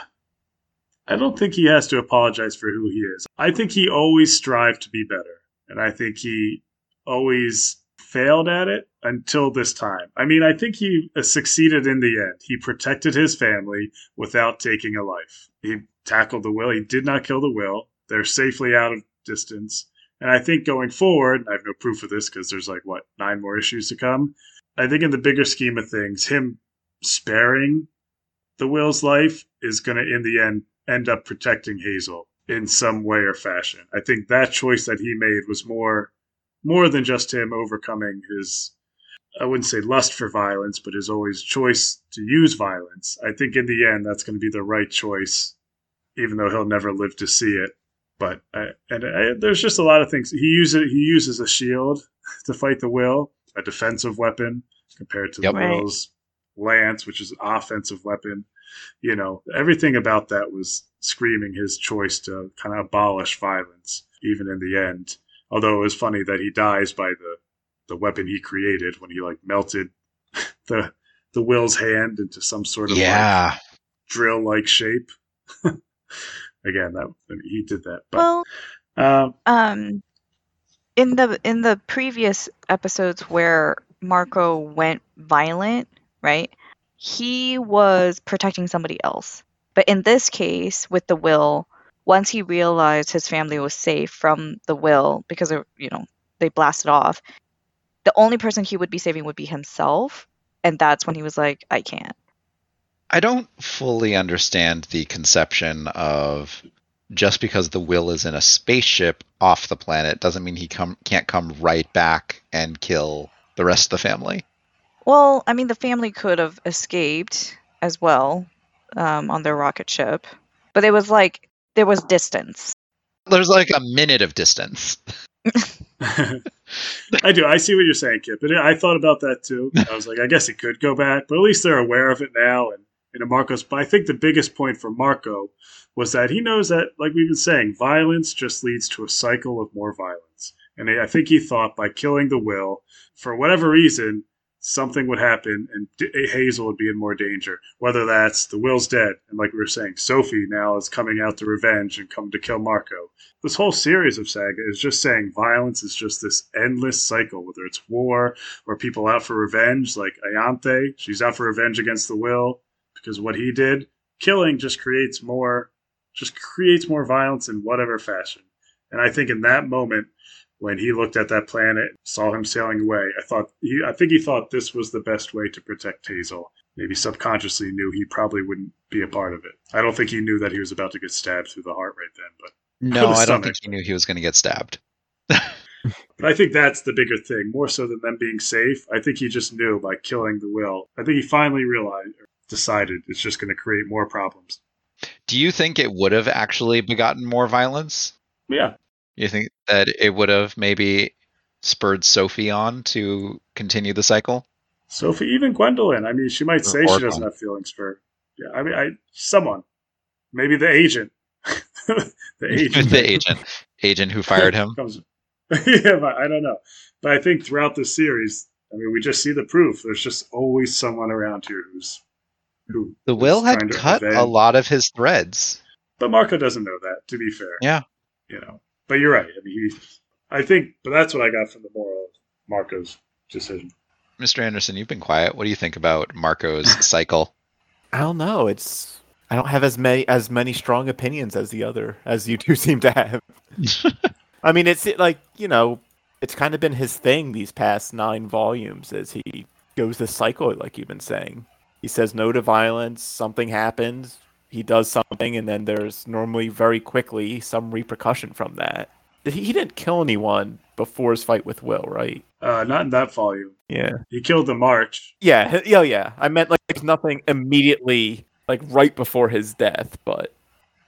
don't think he has to apologize for who he is. I think he always strived to be better. And I think he always failed at it until this time. I mean, I think he uh, succeeded in the end. He protected his family without taking a life. He tackled the will. He did not kill the will. They're safely out of distance. And I think going forward, I have no proof of this because there's like, what, nine more issues to come. I think in the bigger scheme of things, him sparing the will's life is going to, in the end, end up protecting Hazel in some way or fashion. I think that choice that he made was more more than just him overcoming his I wouldn't say lust for violence, but his always choice to use violence. I think in the end that's going to be the right choice, even though he'll never live to see it. But I, and I, there's just a lot of things he uses. He uses a shield to fight the will, a defensive weapon compared to Yep. the will's lance, which is an offensive weapon. You know, everything about that was screaming his choice to kind of abolish violence, even in the end. Although it was funny that he dies by the the weapon he created when he like melted the the will's hand into some sort of like, Yeah. drill like shape. Again, that I mean, he did that. But Well, um, um, in the in the previous episodes where Marco went violent, right? He was protecting somebody else. But in this case, with the will, once he realized his family was safe from the will because of, you know they blasted off, the only person he would be saving would be himself, and that's when he was like, I can't. I don't fully understand the conception of just because the will is in a spaceship off the planet doesn't mean he come can't come right back and kill the rest of the family. Well, I mean, the family could have escaped as well um, on their rocket ship, but it was like there was distance. There's like a minute of distance. I do. I see what you're saying, Kip. And I thought about that too. I was like, I guess it could go back, but at least they're aware of it now. And you know, Marco's. But I think the biggest point for Marco was that he knows that, like we've been saying, violence just leads to a cycle of more violence. And I think he thought by killing the will, for whatever reason, something would happen and D- Hazel would be in more danger. Whether that's the will's dead, and like we were saying, Sophie now is coming out to revenge and come to kill Marco. This whole series of saga is just saying violence is just this endless cycle, whether it's war or people out for revenge, like Ianthe. She's out for revenge against the will because what he did. Killing just creates more, just creates more violence in whatever fashion. And I think in that moment, when he looked at that planet, saw him sailing away, I thought he, I think he thought this was the best way to protect Hazel. Maybe subconsciously knew he probably wouldn't be a part of it. I don't think he knew that he was about to get stabbed through the heart right then, but No, the I don't think he knew he was going to get stabbed. But I think that's the bigger thing, more so than them being safe. I think he just knew by killing the will. I think he finally realized, or decided, it's just going to create more problems. Do you think it would have actually begotten more violence? Yeah, You think that it would have maybe spurred Sophie on to continue the cycle? Sophie, even Gwendolyn. I mean, she might say Or she doesn't have feelings for. Yeah, I mean, I someone, maybe the agent, the agent, the agent, agent who fired him. yeah, but I don't know. But I think throughout the series, I mean, we just see the proof. There's just always someone around here who's who. The will had cut a lot of his threads. But Marco doesn't know that. To be fair, Yeah. you know. But you're right. I mean, he. I think, but that's what I got from the moral of Marco's decision. Mr. Anderson, you've been quiet. What do you think about Marco's cycle? I don't know. It's I don't have as many as many strong opinions as the other as you two seem to have. I mean, it's like you know, it's kind of been his thing these past nine volumes as he goes this cycle, like you've been saying. He says no to violence. Something happens. He does something, and then there's normally very quickly some repercussion from that. He, he didn't kill anyone before his fight with Will, right? Uh, not in that volume. Yeah. He killed the March. Yeah, h- yeah, yeah. I meant like there's nothing immediately like right before his death, but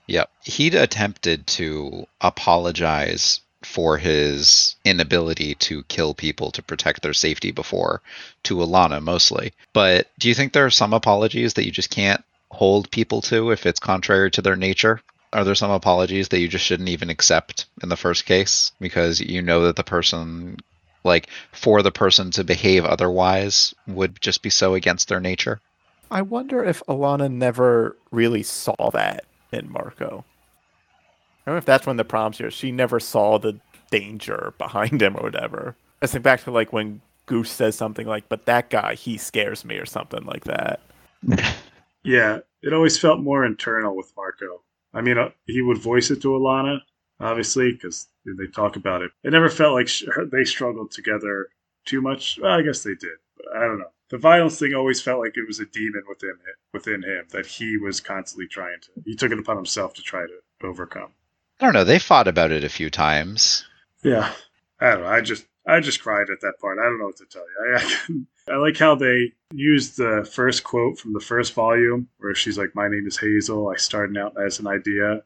yeah He'd attempted to apologize for his inability to kill people to protect their safety before to Alana mostly. But do you think there are some apologies that you just can't hold people to if it's contrary to their nature? Are there some apologies that you just shouldn't even accept in the first case because you know that the person like for the person to behave otherwise would just be so against their nature? I wonder if Alana never really saw that in Marco. I don't know if that's one of the problems here. She never saw the danger behind him or whatever. I think back to like when Goose says something like, "But that guy, he scares me," or something like that. Yeah, it always felt more internal with Marco. I mean, uh, he would voice it to Alana, obviously, because they talk about it. It never felt like sh- they struggled together too much. Well, I guess they did, but I don't know. The violence thing always felt like it was a demon within him, within him that he was constantly trying to. He took it upon himself to try to overcome. I don't know. They fought about it a few times. Yeah, I don't know. I just I just cried at that part. I don't know what to tell you. I, I, couldn't- I like how they used the first quote from the first volume, where she's like, "My name is Hazel. I started out as an idea,"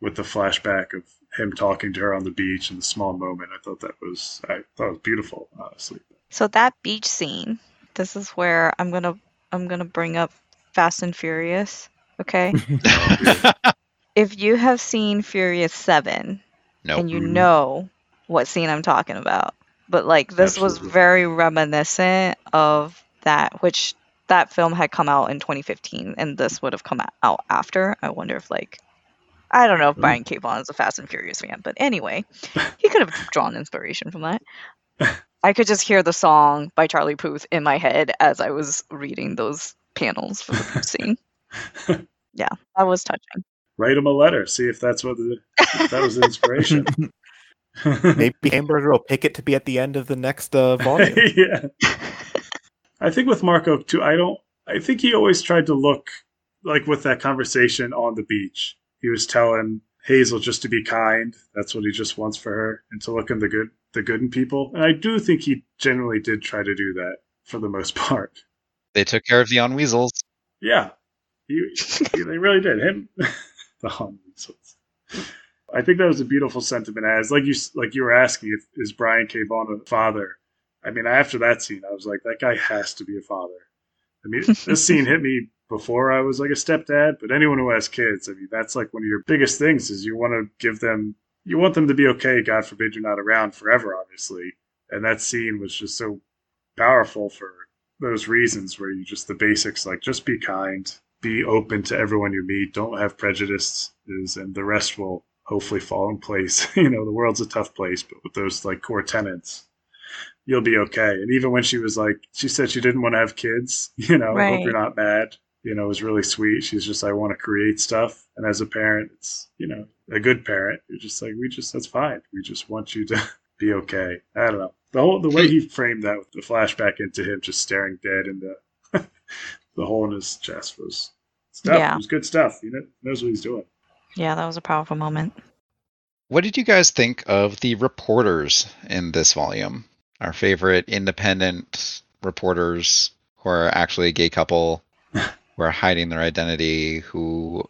with the flashback of him talking to her on the beach in the small moment. I thought that was I thought it was beautiful, honestly. So that beach scene, this is where I'm gonna I'm gonna bring up Fast and Furious. Okay. if you have seen Furious Seven no. and you Mhm. know what scene I'm talking about, but like this was very reminiscent of that, which that film had come out in 2015, and this would have come out after. I wonder if like. I don't know if Mm. Brian K. Vaughan is a Fast and Furious fan, but anyway, he could have drawn inspiration from that. I could just hear the song by Charlie Puth in my head as I was reading those panels for the scene. Yeah, that was touching. Write him a letter. See if that's what the, if that was the inspiration. Maybe Hamburger will pick it to be at the end of the next uh, volume. yeah. I think with Marco too, I don't I think he always tried to look like with that conversation on the beach. He was telling Hazel just to be kind. That's what he just wants for her and to look in the good the good in people. And I do think he generally did try to do that for the most part. They took care of the on weasels. Yeah. He, he- they really did. Him the hum weasels. I think that was a beautiful sentiment as like you like you were asking if is Brian K. Vaughan a father. I mean, after that scene, I was like, that guy has to be a father. I mean, this scene hit me before I was like a stepdad, but anyone who has kids, I mean, that's like one of your biggest things is you want to give them, you want them to be okay. God forbid you're not around forever, obviously. And that scene was just so powerful for those reasons where you just the basics like just be kind, be open to everyone you meet, don't have prejudices, and the rest will hopefully fall in place. you know, the world's a tough place, but with those like core tenets, you'll be okay. And even when she was like, she said she didn't want to have kids, you know, Right. hope you're not mad. You know, it was really sweet. She's just, I want to create stuff. And as a parent, it's, you know, a good parent. You're just like, we just that's fine. We just want you to be okay. I don't know. The whole the way he framed that with the flashback into him just staring dead in the the hole in his chest was stuff. Yeah. It was good stuff. He kn- knows what he's doing. Yeah, that was a powerful moment. What did you guys think of the reporters in this volume? Our favorite independent reporters who are actually a gay couple who are hiding their identity, who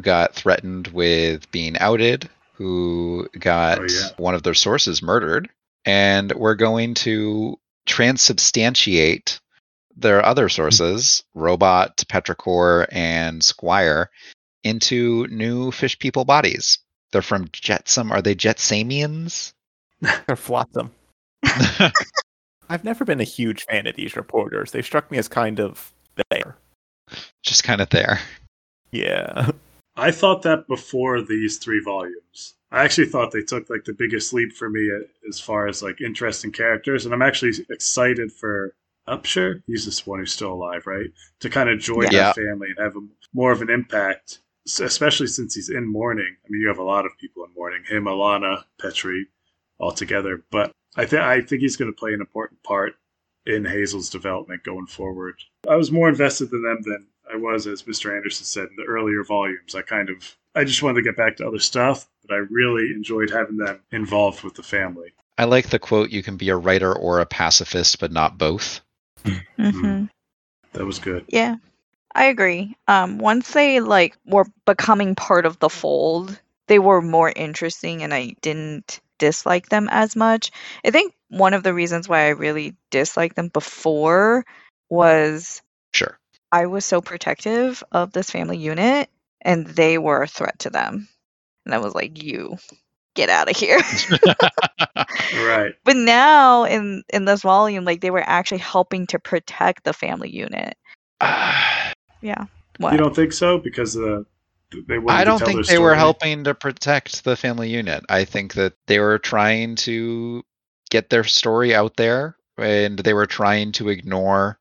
got threatened with being outed, who got Oh, yeah. one of their sources murdered, and we're going to transubstantiate their other sources, Robot, Petrichor, and Squire, into new fish people bodies. They're from Jetsam. Are they Jetsamians? Or Flotsam. I've never been a huge fan of these reporters. They struck me as kind of there. Just kind of there. Yeah. I thought that before these three volumes. I actually thought they took like the biggest leap for me as far as like interesting characters, and I'm actually excited for Upsher. He's this one who's still alive, right? To kind of join Yeah. that family and have a, more of an impact, s- especially since he's in mourning. I mean, you have a lot of people in mourning. Him, Alana, Petri, all together. But I think I think he's going to play an important part in Hazel's development going forward. I was more invested in them than I was, as Mr. Anderson said, in the earlier volumes. I kind of, I just wanted to get back to other stuff, but I really enjoyed having them involved with the family. I like the quote you can be a writer or a pacifist, but not both. Mm-hmm. That was good. Yeah, I agree. Um, once they like were becoming part of the fold, they were more interesting, and I didn't dislike them as much. I think one of the reasons why I really disliked them before was Sure. I was so protective of this family unit, and they were a threat to them, and I was like, "You, get out of here." Right. but now in in this volume, like they were actually helping to protect the family unit. Yeah. What? You don't think so? Because uh, they wanted I don't tell think their they were helping to protect the family unit. I think that they were trying to get their story out there and they were trying to ignore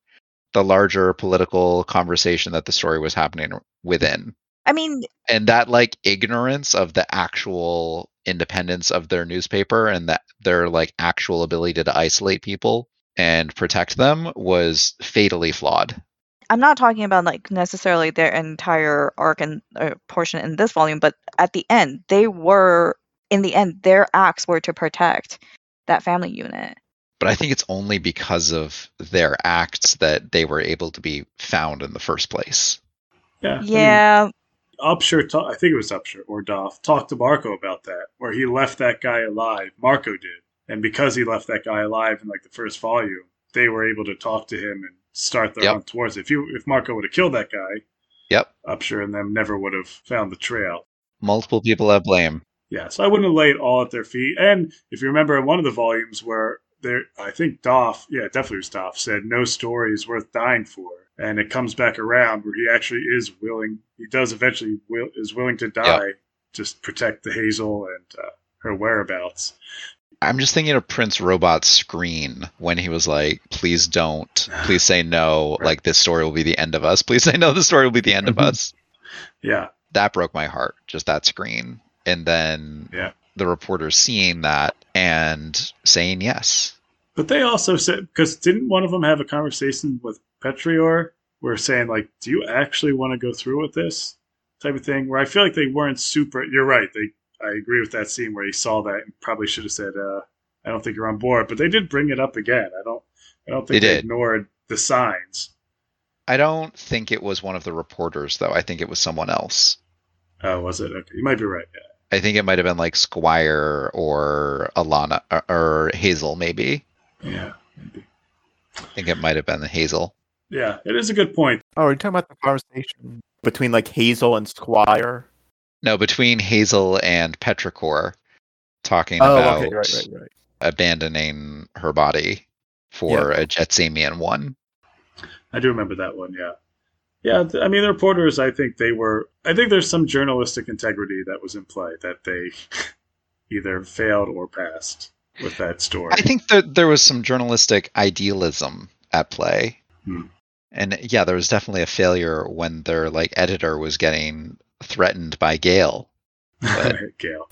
the larger political conversation that the story was happening within. I mean, And that like ignorance of the actual independence of their newspaper and that their like actual ability to isolate people and protect them was fatally flawed. I'm not talking about like necessarily their entire arc and uh, portion in this volume, but at the end, they were in the end their acts were to protect that family unit. but I think it's only because of their acts that they were able to be found in the first place. Yeah. I mean, Yeah, Upsher, ta- I think it was Upsher or Doff, talked to Marco about that, where he left that guy alive. Marco did. And because he left that guy alive in like the first volume, they were able to talk to him and start their Yep. hunt towards it. If you if Marco would have killed that guy, Yep. Upsher and them never would have found the trail. Multiple people have blame. Yeah, so I wouldn't have laid it all at their feet. And if you remember in one of the volumes where there, I think Doff, yeah, definitely was Doff, said no story is worth dying for, and it comes back around where he actually is willing. He does eventually will is willing to die just protect the Hazel and uh, her whereabouts. I'm just thinking of Prince Robot's screen when he was like, please don't, please say no, Right. like this story will be the end of us. Please say no, the story will be the end of Mhm. us. Yeah, That broke my heart, just that screen. And then Yeah. the reporters seeing that and saying yes. but they also said because didn't one of them have a conversation with Petrichor, where saying like, "Do you actually want to go through with this?" type of thing. Where I feel like they weren't super. You're right. They I agree with that scene where he saw that and probably should have said, uh, "I don't think you're on board." But they did bring it up again. I don't. I don't think They they, did. ignored the signs. I don't think it was one of the reporters, though. I think it was someone else. Oh, was it? Okay, you might be right. Yeah. I think it might have been like Squire or Alana or, or Hazel, maybe. Yeah. Maybe. I think it might have been the Hazel. Yeah. It is a good point. Oh, are you talking about the conversation between like Hazel and Squire? No, between Hazel and Petrichor talking Oh, about okay, right, right, right. abandoning her body for a Jetsamian one. I do remember that one. Yeah. Yeah, th- I mean, the reporters. I think they were. I think there's some journalistic integrity that was in play that they either failed or passed with that story. I think that there was some journalistic idealism at play. Hmm. And yeah, there was definitely a failure when their like editor was getting threatened by Gale. But Gale.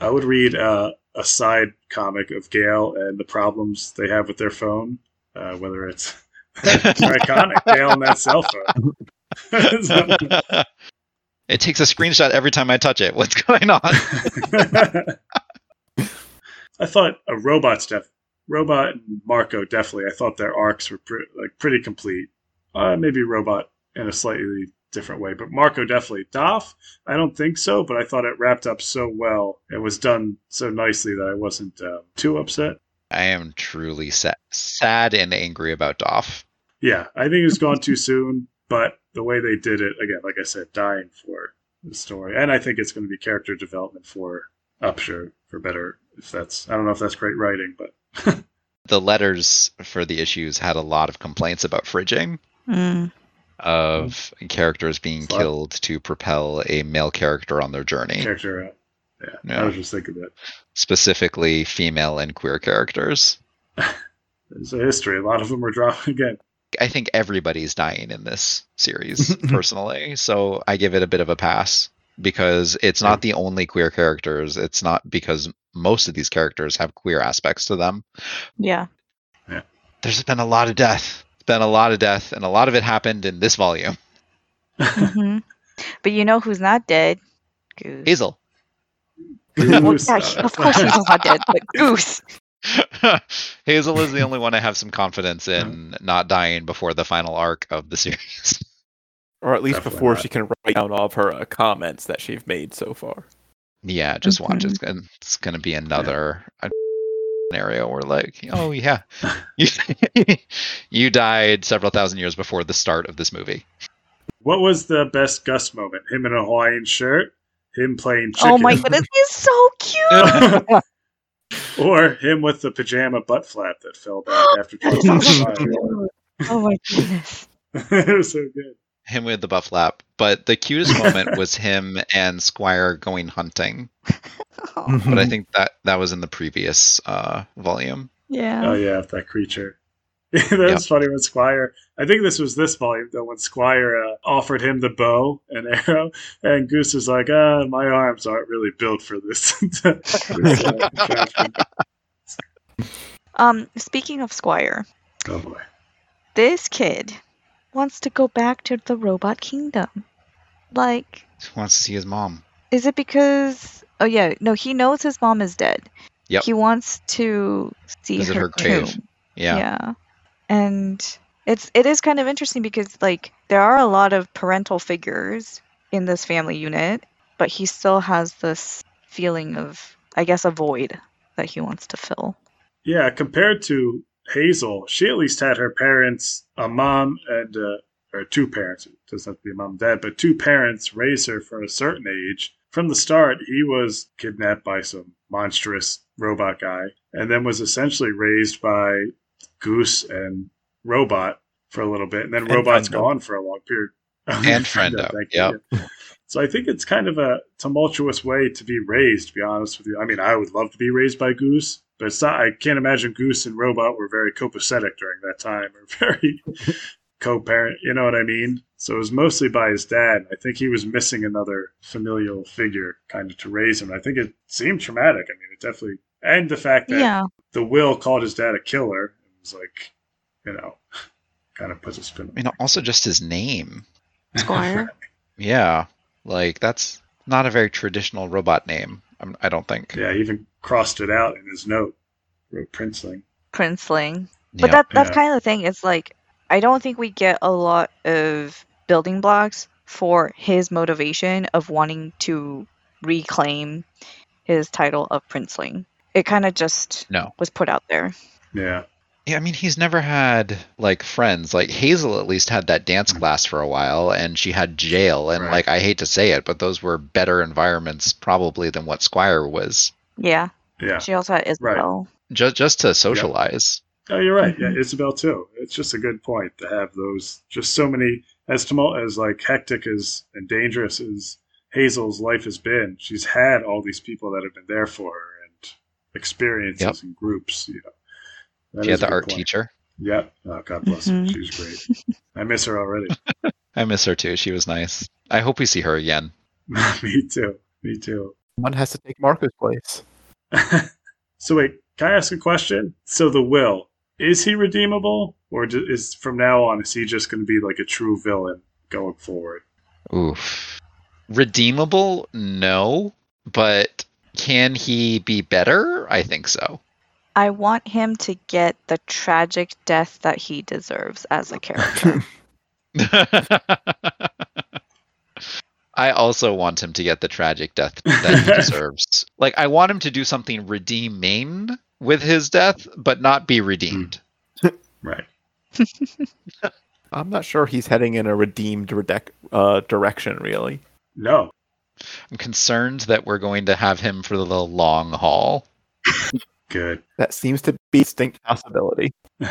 I would read uh, a side comic of Gale and the problems they have with their phone, uh, whether it's it's iconic Gale and that cell phone. It takes a screenshot every time I touch it. What's going on? I thought a robot's def robot and Marco definitely. I thought their arcs were pre- like pretty complete. Uh, maybe robot in a slightly different way, but Marco definitely. Doff, I don't think so, but I thought it wrapped up so well. It was done so nicely that I wasn't uh, too upset. I am truly sad, sad and angry about Doff. Yeah, I think it's gone too soon, but the way they did it, again, like I said, dying for the story, and I think it's going to be character development for Upsher for better. If that's, I don't know if that's great writing, but The letters for the issues had a lot of complaints about fridging Mm. Of characters being Slut. killed to propel a male character on their journey, character, uh, yeah, Yeah. I was just thinking that. specifically female and queer characters. There's a history. A lot of them are dropped again. I think everybody's dying in this series, personally. So I give it a bit of a pass because it's not the only queer characters. It's not because most of these characters have queer aspects to them. Yeah. Yeah. There's been a lot of death. It's been a lot of death, and a lot of it happened in this volume. hmm But you know who's not dead? Goose. Hazel. Well, yeah, of course Hazel's not dead, but Goose. Hazel is the only one I have some confidence in not dying before the final arc of the series. Or at least Definitely before not. she can write down all of her uh, comments that she's made so far. Yeah, just watch. Mhm. It's gonna, it's gonna be another uh, scenario where like, oh yeah, you, you died several thousand years before the start of this movie. What was the best Gus moment? Him in a Hawaiian shirt, him playing chicken, Oh my goodness, he's so cute. or him with the pajama butt flap that fell back after Charles was fired. oh my goodness. it was so good. Him with the buff lap, but the cutest moment was him and Squire going hunting. Oh, But I think that that was in the previous uh, volume. yeah. Oh yeah, that creature. That's funny when Squire. I think this was this volume though when Squire uh, offered him the bow and arrow, and Goose was like, "Ah, my arms aren't really built for this." This, uh. Um, speaking of Squire, oh boy. this kid wants to go back to the robot kingdom. Like, He wants to see his mom. is it because? Oh yeah, no, he knows his mom is dead. Yep. He wants to see Visit her, her grave. tomb. Yeah. And it's it is kind of interesting because like there are a lot of parental figures in this family unit, but he still has this feeling of I guess a void that he wants to fill. Yeah, compared to Hazel, she at least had her parents, a mom and uh, or two parents. It doesn't have to be a mom and dad, but two parents raised her for a certain age. From the start, he was kidnapped by some monstrous robot guy, and then was essentially raised by Goose and Robot for a little bit, and then And Robot's Friendo. gone for a long period. And Friendo, you. So I think it's kind of a tumultuous way to be raised. To be honest with you, I mean, I would love to be raised by Goose, but it's not. I can't imagine Goose and Robot were very copacetic during that time, or very co-parent. You know what I mean? So it was mostly by his dad. I think he was missing another familial figure, kind of to raise him. I think it seemed traumatic. I mean, it definitely, and the fact that Yeah. the will called his dad a killer it was like, you know, kind of puts a spin. I mean, also just his name. Squire. Yeah, like that's not a very traditional robot name. I'm, I don't think. Yeah, he even crossed it out in his note. Wrote Princeling. Princeling. But Yeah. that that's Yeah. kind of the thing. It's like I don't think we get a lot of building blocks for his motivation of wanting to reclaim his title of princeling. It kind of just No. was put out there. Yeah. Yeah, I mean, he's never had like friends. Like Hazel at least had that dance mm-hmm. class for a while, and she had jail. And Right. like, I hate to say it, but those were better environments probably than what Squire was. Yeah. Yeah. She also had Izabel. Right. Just just to socialize. Oh, you're right. Yeah, mm-hmm. Izabel too. It's just a good point to have those. Just so many as tumult as like hectic as and dangerous as Hazel's life has been. She's had all these people that have been there for her and experiences Yep. and groups. You know, That She had the art point. teacher. Yep. Oh, God bless her. Mhm. She was great. I miss her already. I miss her too. She was nice. I hope we see her again. Me too. Me too. One has to take Marco's place. so wait, can I ask a question? So the will is he redeemable, or is from now on is he just going to be like a true villain going forward? Oof. Redeemable? No. But can he be better? I think so. I want him to get the tragic death that he deserves as a character. I also want him to get the tragic death that he deserves. Like, I want him to do something redeeming with his death, but not be redeemed. Right. I'm not sure he's heading in a redeemed redec- uh, direction, really. No. I'm concerned that we're going to have him for the long haul. Good. That seems to be a distinct possibility.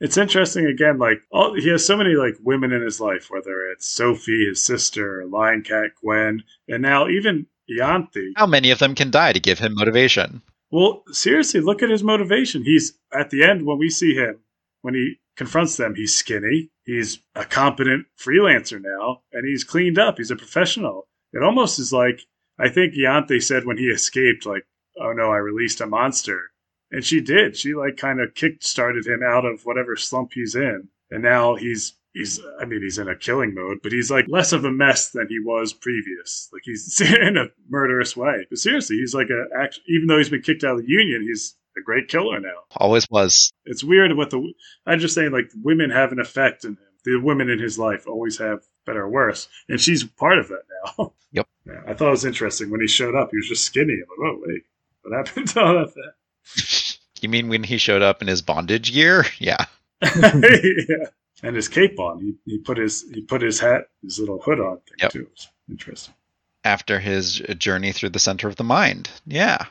It's interesting again. Like all, he has so many like women in his life, whether it's Sophie, his sister, Lying Cat, Gwen, and now even Ianthe. How many of them can die to give him motivation? Well, seriously, look at his motivation. He's at the end when we see him, when he confronts them, he's skinny. He's a competent freelancer now, and he's cleaned up. He's a professional. It almost is like I think Ianthe said when he escaped, like, "Oh no, I released a monster," and she did. She like kind of kick started him out of whatever slump he's in, and now he's he's I mean he's in a killing mode, but he's like less of a mess than he was previous. Like he's in a murderous way. But seriously, he's like a act- even though he's been kicked out of the union, he's a great killer now. Always was. It's weird what the I'm just saying like women have an effect in him. The women in his life always have better or worse, and she's part of that now. Yep. Yeah, I thought it was interesting when he showed up. He was just skinny. I'm like, oh wait, what happened to all of that? You mean when he showed up in his bondage gear? Yeah. yeah. And his cape on. He, he put his he put his hat, his little hood on thing Yep. too. It was interesting. After his journey through the center of the mind. Yeah.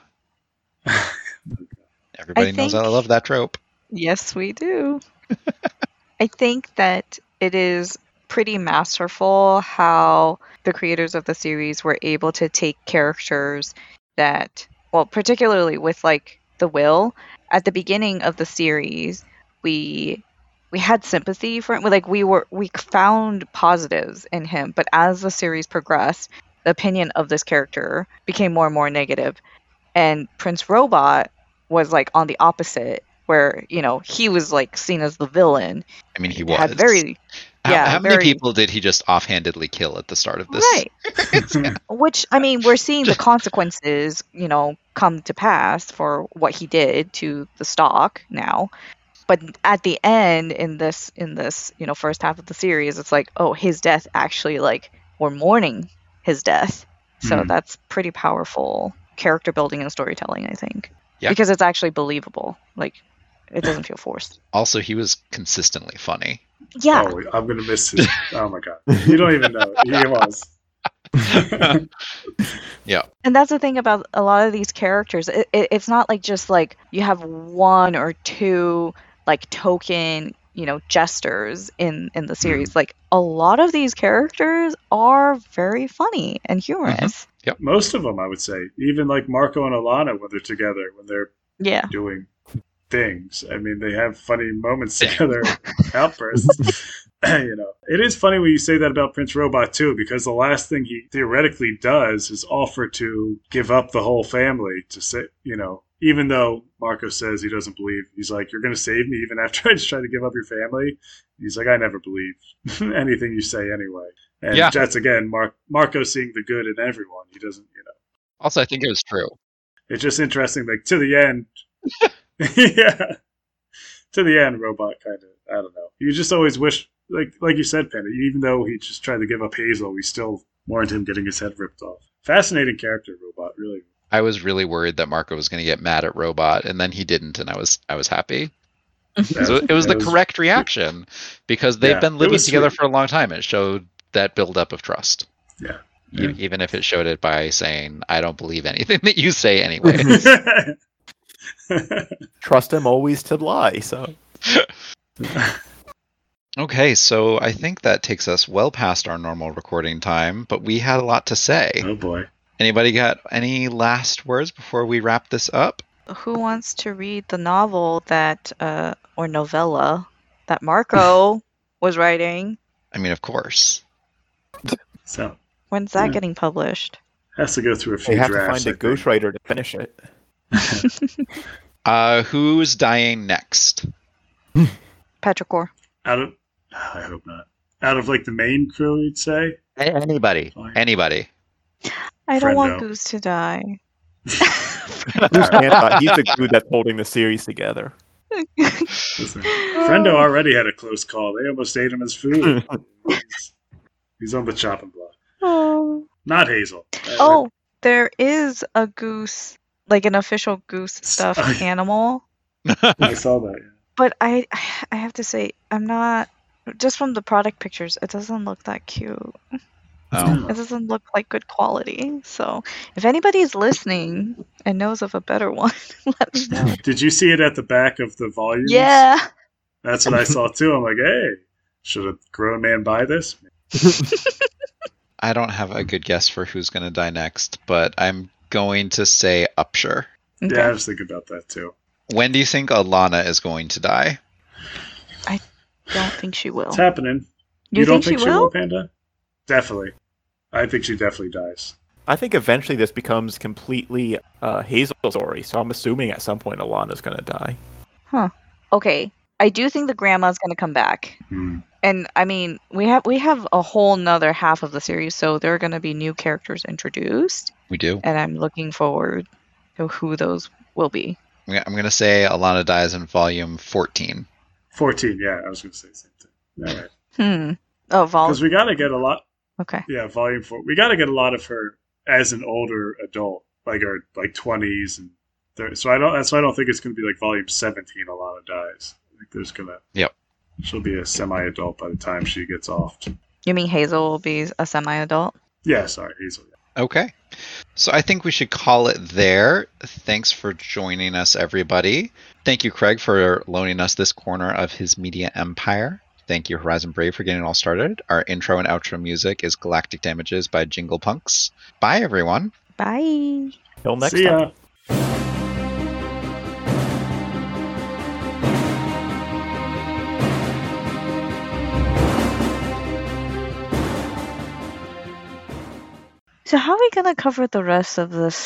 Everybody knows I love that trope. Yes, we do. I think that it is pretty masterful how the creators of the series were able to take characters that, well, particularly with like the will, at the beginning of the series, we we had sympathy for him. Like we were we found positives in him, but as the series progressed, the opinion of this character became more and more negative. And Prince Robot was like on the opposite where you know he was like seen as the villain I mean, he was. had very How, yeah, how many very- people did he just offhandedly kill at the start of this? right which i mean we're seeing the consequences you know come to pass for what he did to the stock now but at the end in this in this you know first half of the series it's like oh his death actually like we're mourning his death so Hmm. that's pretty powerful character building and storytelling i think Yeah. because it's actually believable like it doesn't feel forced Also, he was consistently funny. yeah Oh, I'm gonna miss his. Oh my god, you don't even know. He was. And that's the thing about a lot of these characters. It, it, it's not like just like you have one or two like token, you know, jesters in in the mm-hmm. series. Like a lot of these characters are very funny and mm-hmm. humorous. Yep, Most of them, I would say, even like Marco and Alana when they're together, when they're Yeah. doing things. I mean, they have funny moments together, outbursts. you know, it is funny when you say that about Prince Robot too, because the last thing he theoretically does is offer to give up the whole family to say, you know, even though Marco says he doesn't believe, he's like, "You're going to save me even after I just try to give up your family." He's like, "I never believe anything you say anyway." And Yeah. that's again, Mark Marco seeing the good in everyone. He doesn't, you know. Also, I think it was true. It's just interesting, like to the end. yeah, to the end, robot kind of. I don't know. You just always wish, like like you said, Penny. Even though he just tried to give up Hazel, we still warned him getting his head ripped off. Fascinating character, robot. Really. I was really worried that Marco was going to get mad at Robot, and then he didn't, and I was I was happy. So it was the That correct reaction because they've Yeah, been living together sweet. for a long time. It showed that buildup of trust. Yeah. E- Yeah. Even if it showed it by saying, "I don't believe anything that you say anyway." Trust him always to lie. So okay, so I think that takes us well past our normal recording time, but we had a lot to say. oh boy. Anybody got any last words before we wrap this up? Who wants to read the novel that uh or novella that Marco was writing? I mean, of course. So When's that Yeah. getting published? Has to go through a few They have to find a ghostwriter to finish it. Uh, who's dying next? Petrichor. Out of, I hope not. Out of like the main crew, you'd say. A- Anybody. Fine. Anybody. I don't want Goose to die. Goose can't die. He's the glue that's holding the series together. Listen, Friendo already had a close call. They almost ate him as food. he's, he's on the chopping block. oh. Not Hazel. Uh, oh, there is a goose, like an official goose stuffed I- animal. I saw that. yeah. But I, I have to say, I'm not. Just from the product pictures, it doesn't look that cute. Oh. It doesn't look like good quality. So, if anybody's listening and knows of a better one, let me know. Did you see it at the back of the volume? Yeah. That's what I saw too. I'm like, hey, should a grown man buy this? I don't have a good guess for who's going to die next, but I'm going to say Upsher. Okay. Yeah, I was thinking about that too. When do you think Alana is going to die? Don't think she will. It's happening. You, don't think, think she will? Panda? Definitely. I think she definitely dies. I think eventually this becomes completely uh, Hazel's story, so I'm assuming at some point Alana's gonna die. Huh. Okay. I do think the grandma's going to come back. Hmm. and I mean, we have we have a whole nother half of the series, so there are going to be new characters introduced, We do. and I'm looking forward to who those will be. I'm going to say Alana dies in volume 14. 14, yeah, I was going to say the same thing. All right. Hmm. Oh, Vol. Because we got to get a lot, Okay. yeah, volume four. We got to get a lot of her as an older adult, like her like 20s and 30. So I don't, that's why I don't think it's going to be like volume 17. Alana dies. I think there's going to, Yep. she'll be a semi adult by the time she gets off. You mean Hazel will be a semi-adult? Yeah, sorry, Hazel. Okay. So I think we should call it there. Thanks for joining us, everybody. Thank you, Craig, for loaning us this corner of his media empire. Thank you, Horizon Brave, for getting it all started. Our intro and outro music is Galactic Damages by Jingle Punks. Bye, everyone. Bye. Till next See time. ya. So how are we gonna cover the rest of this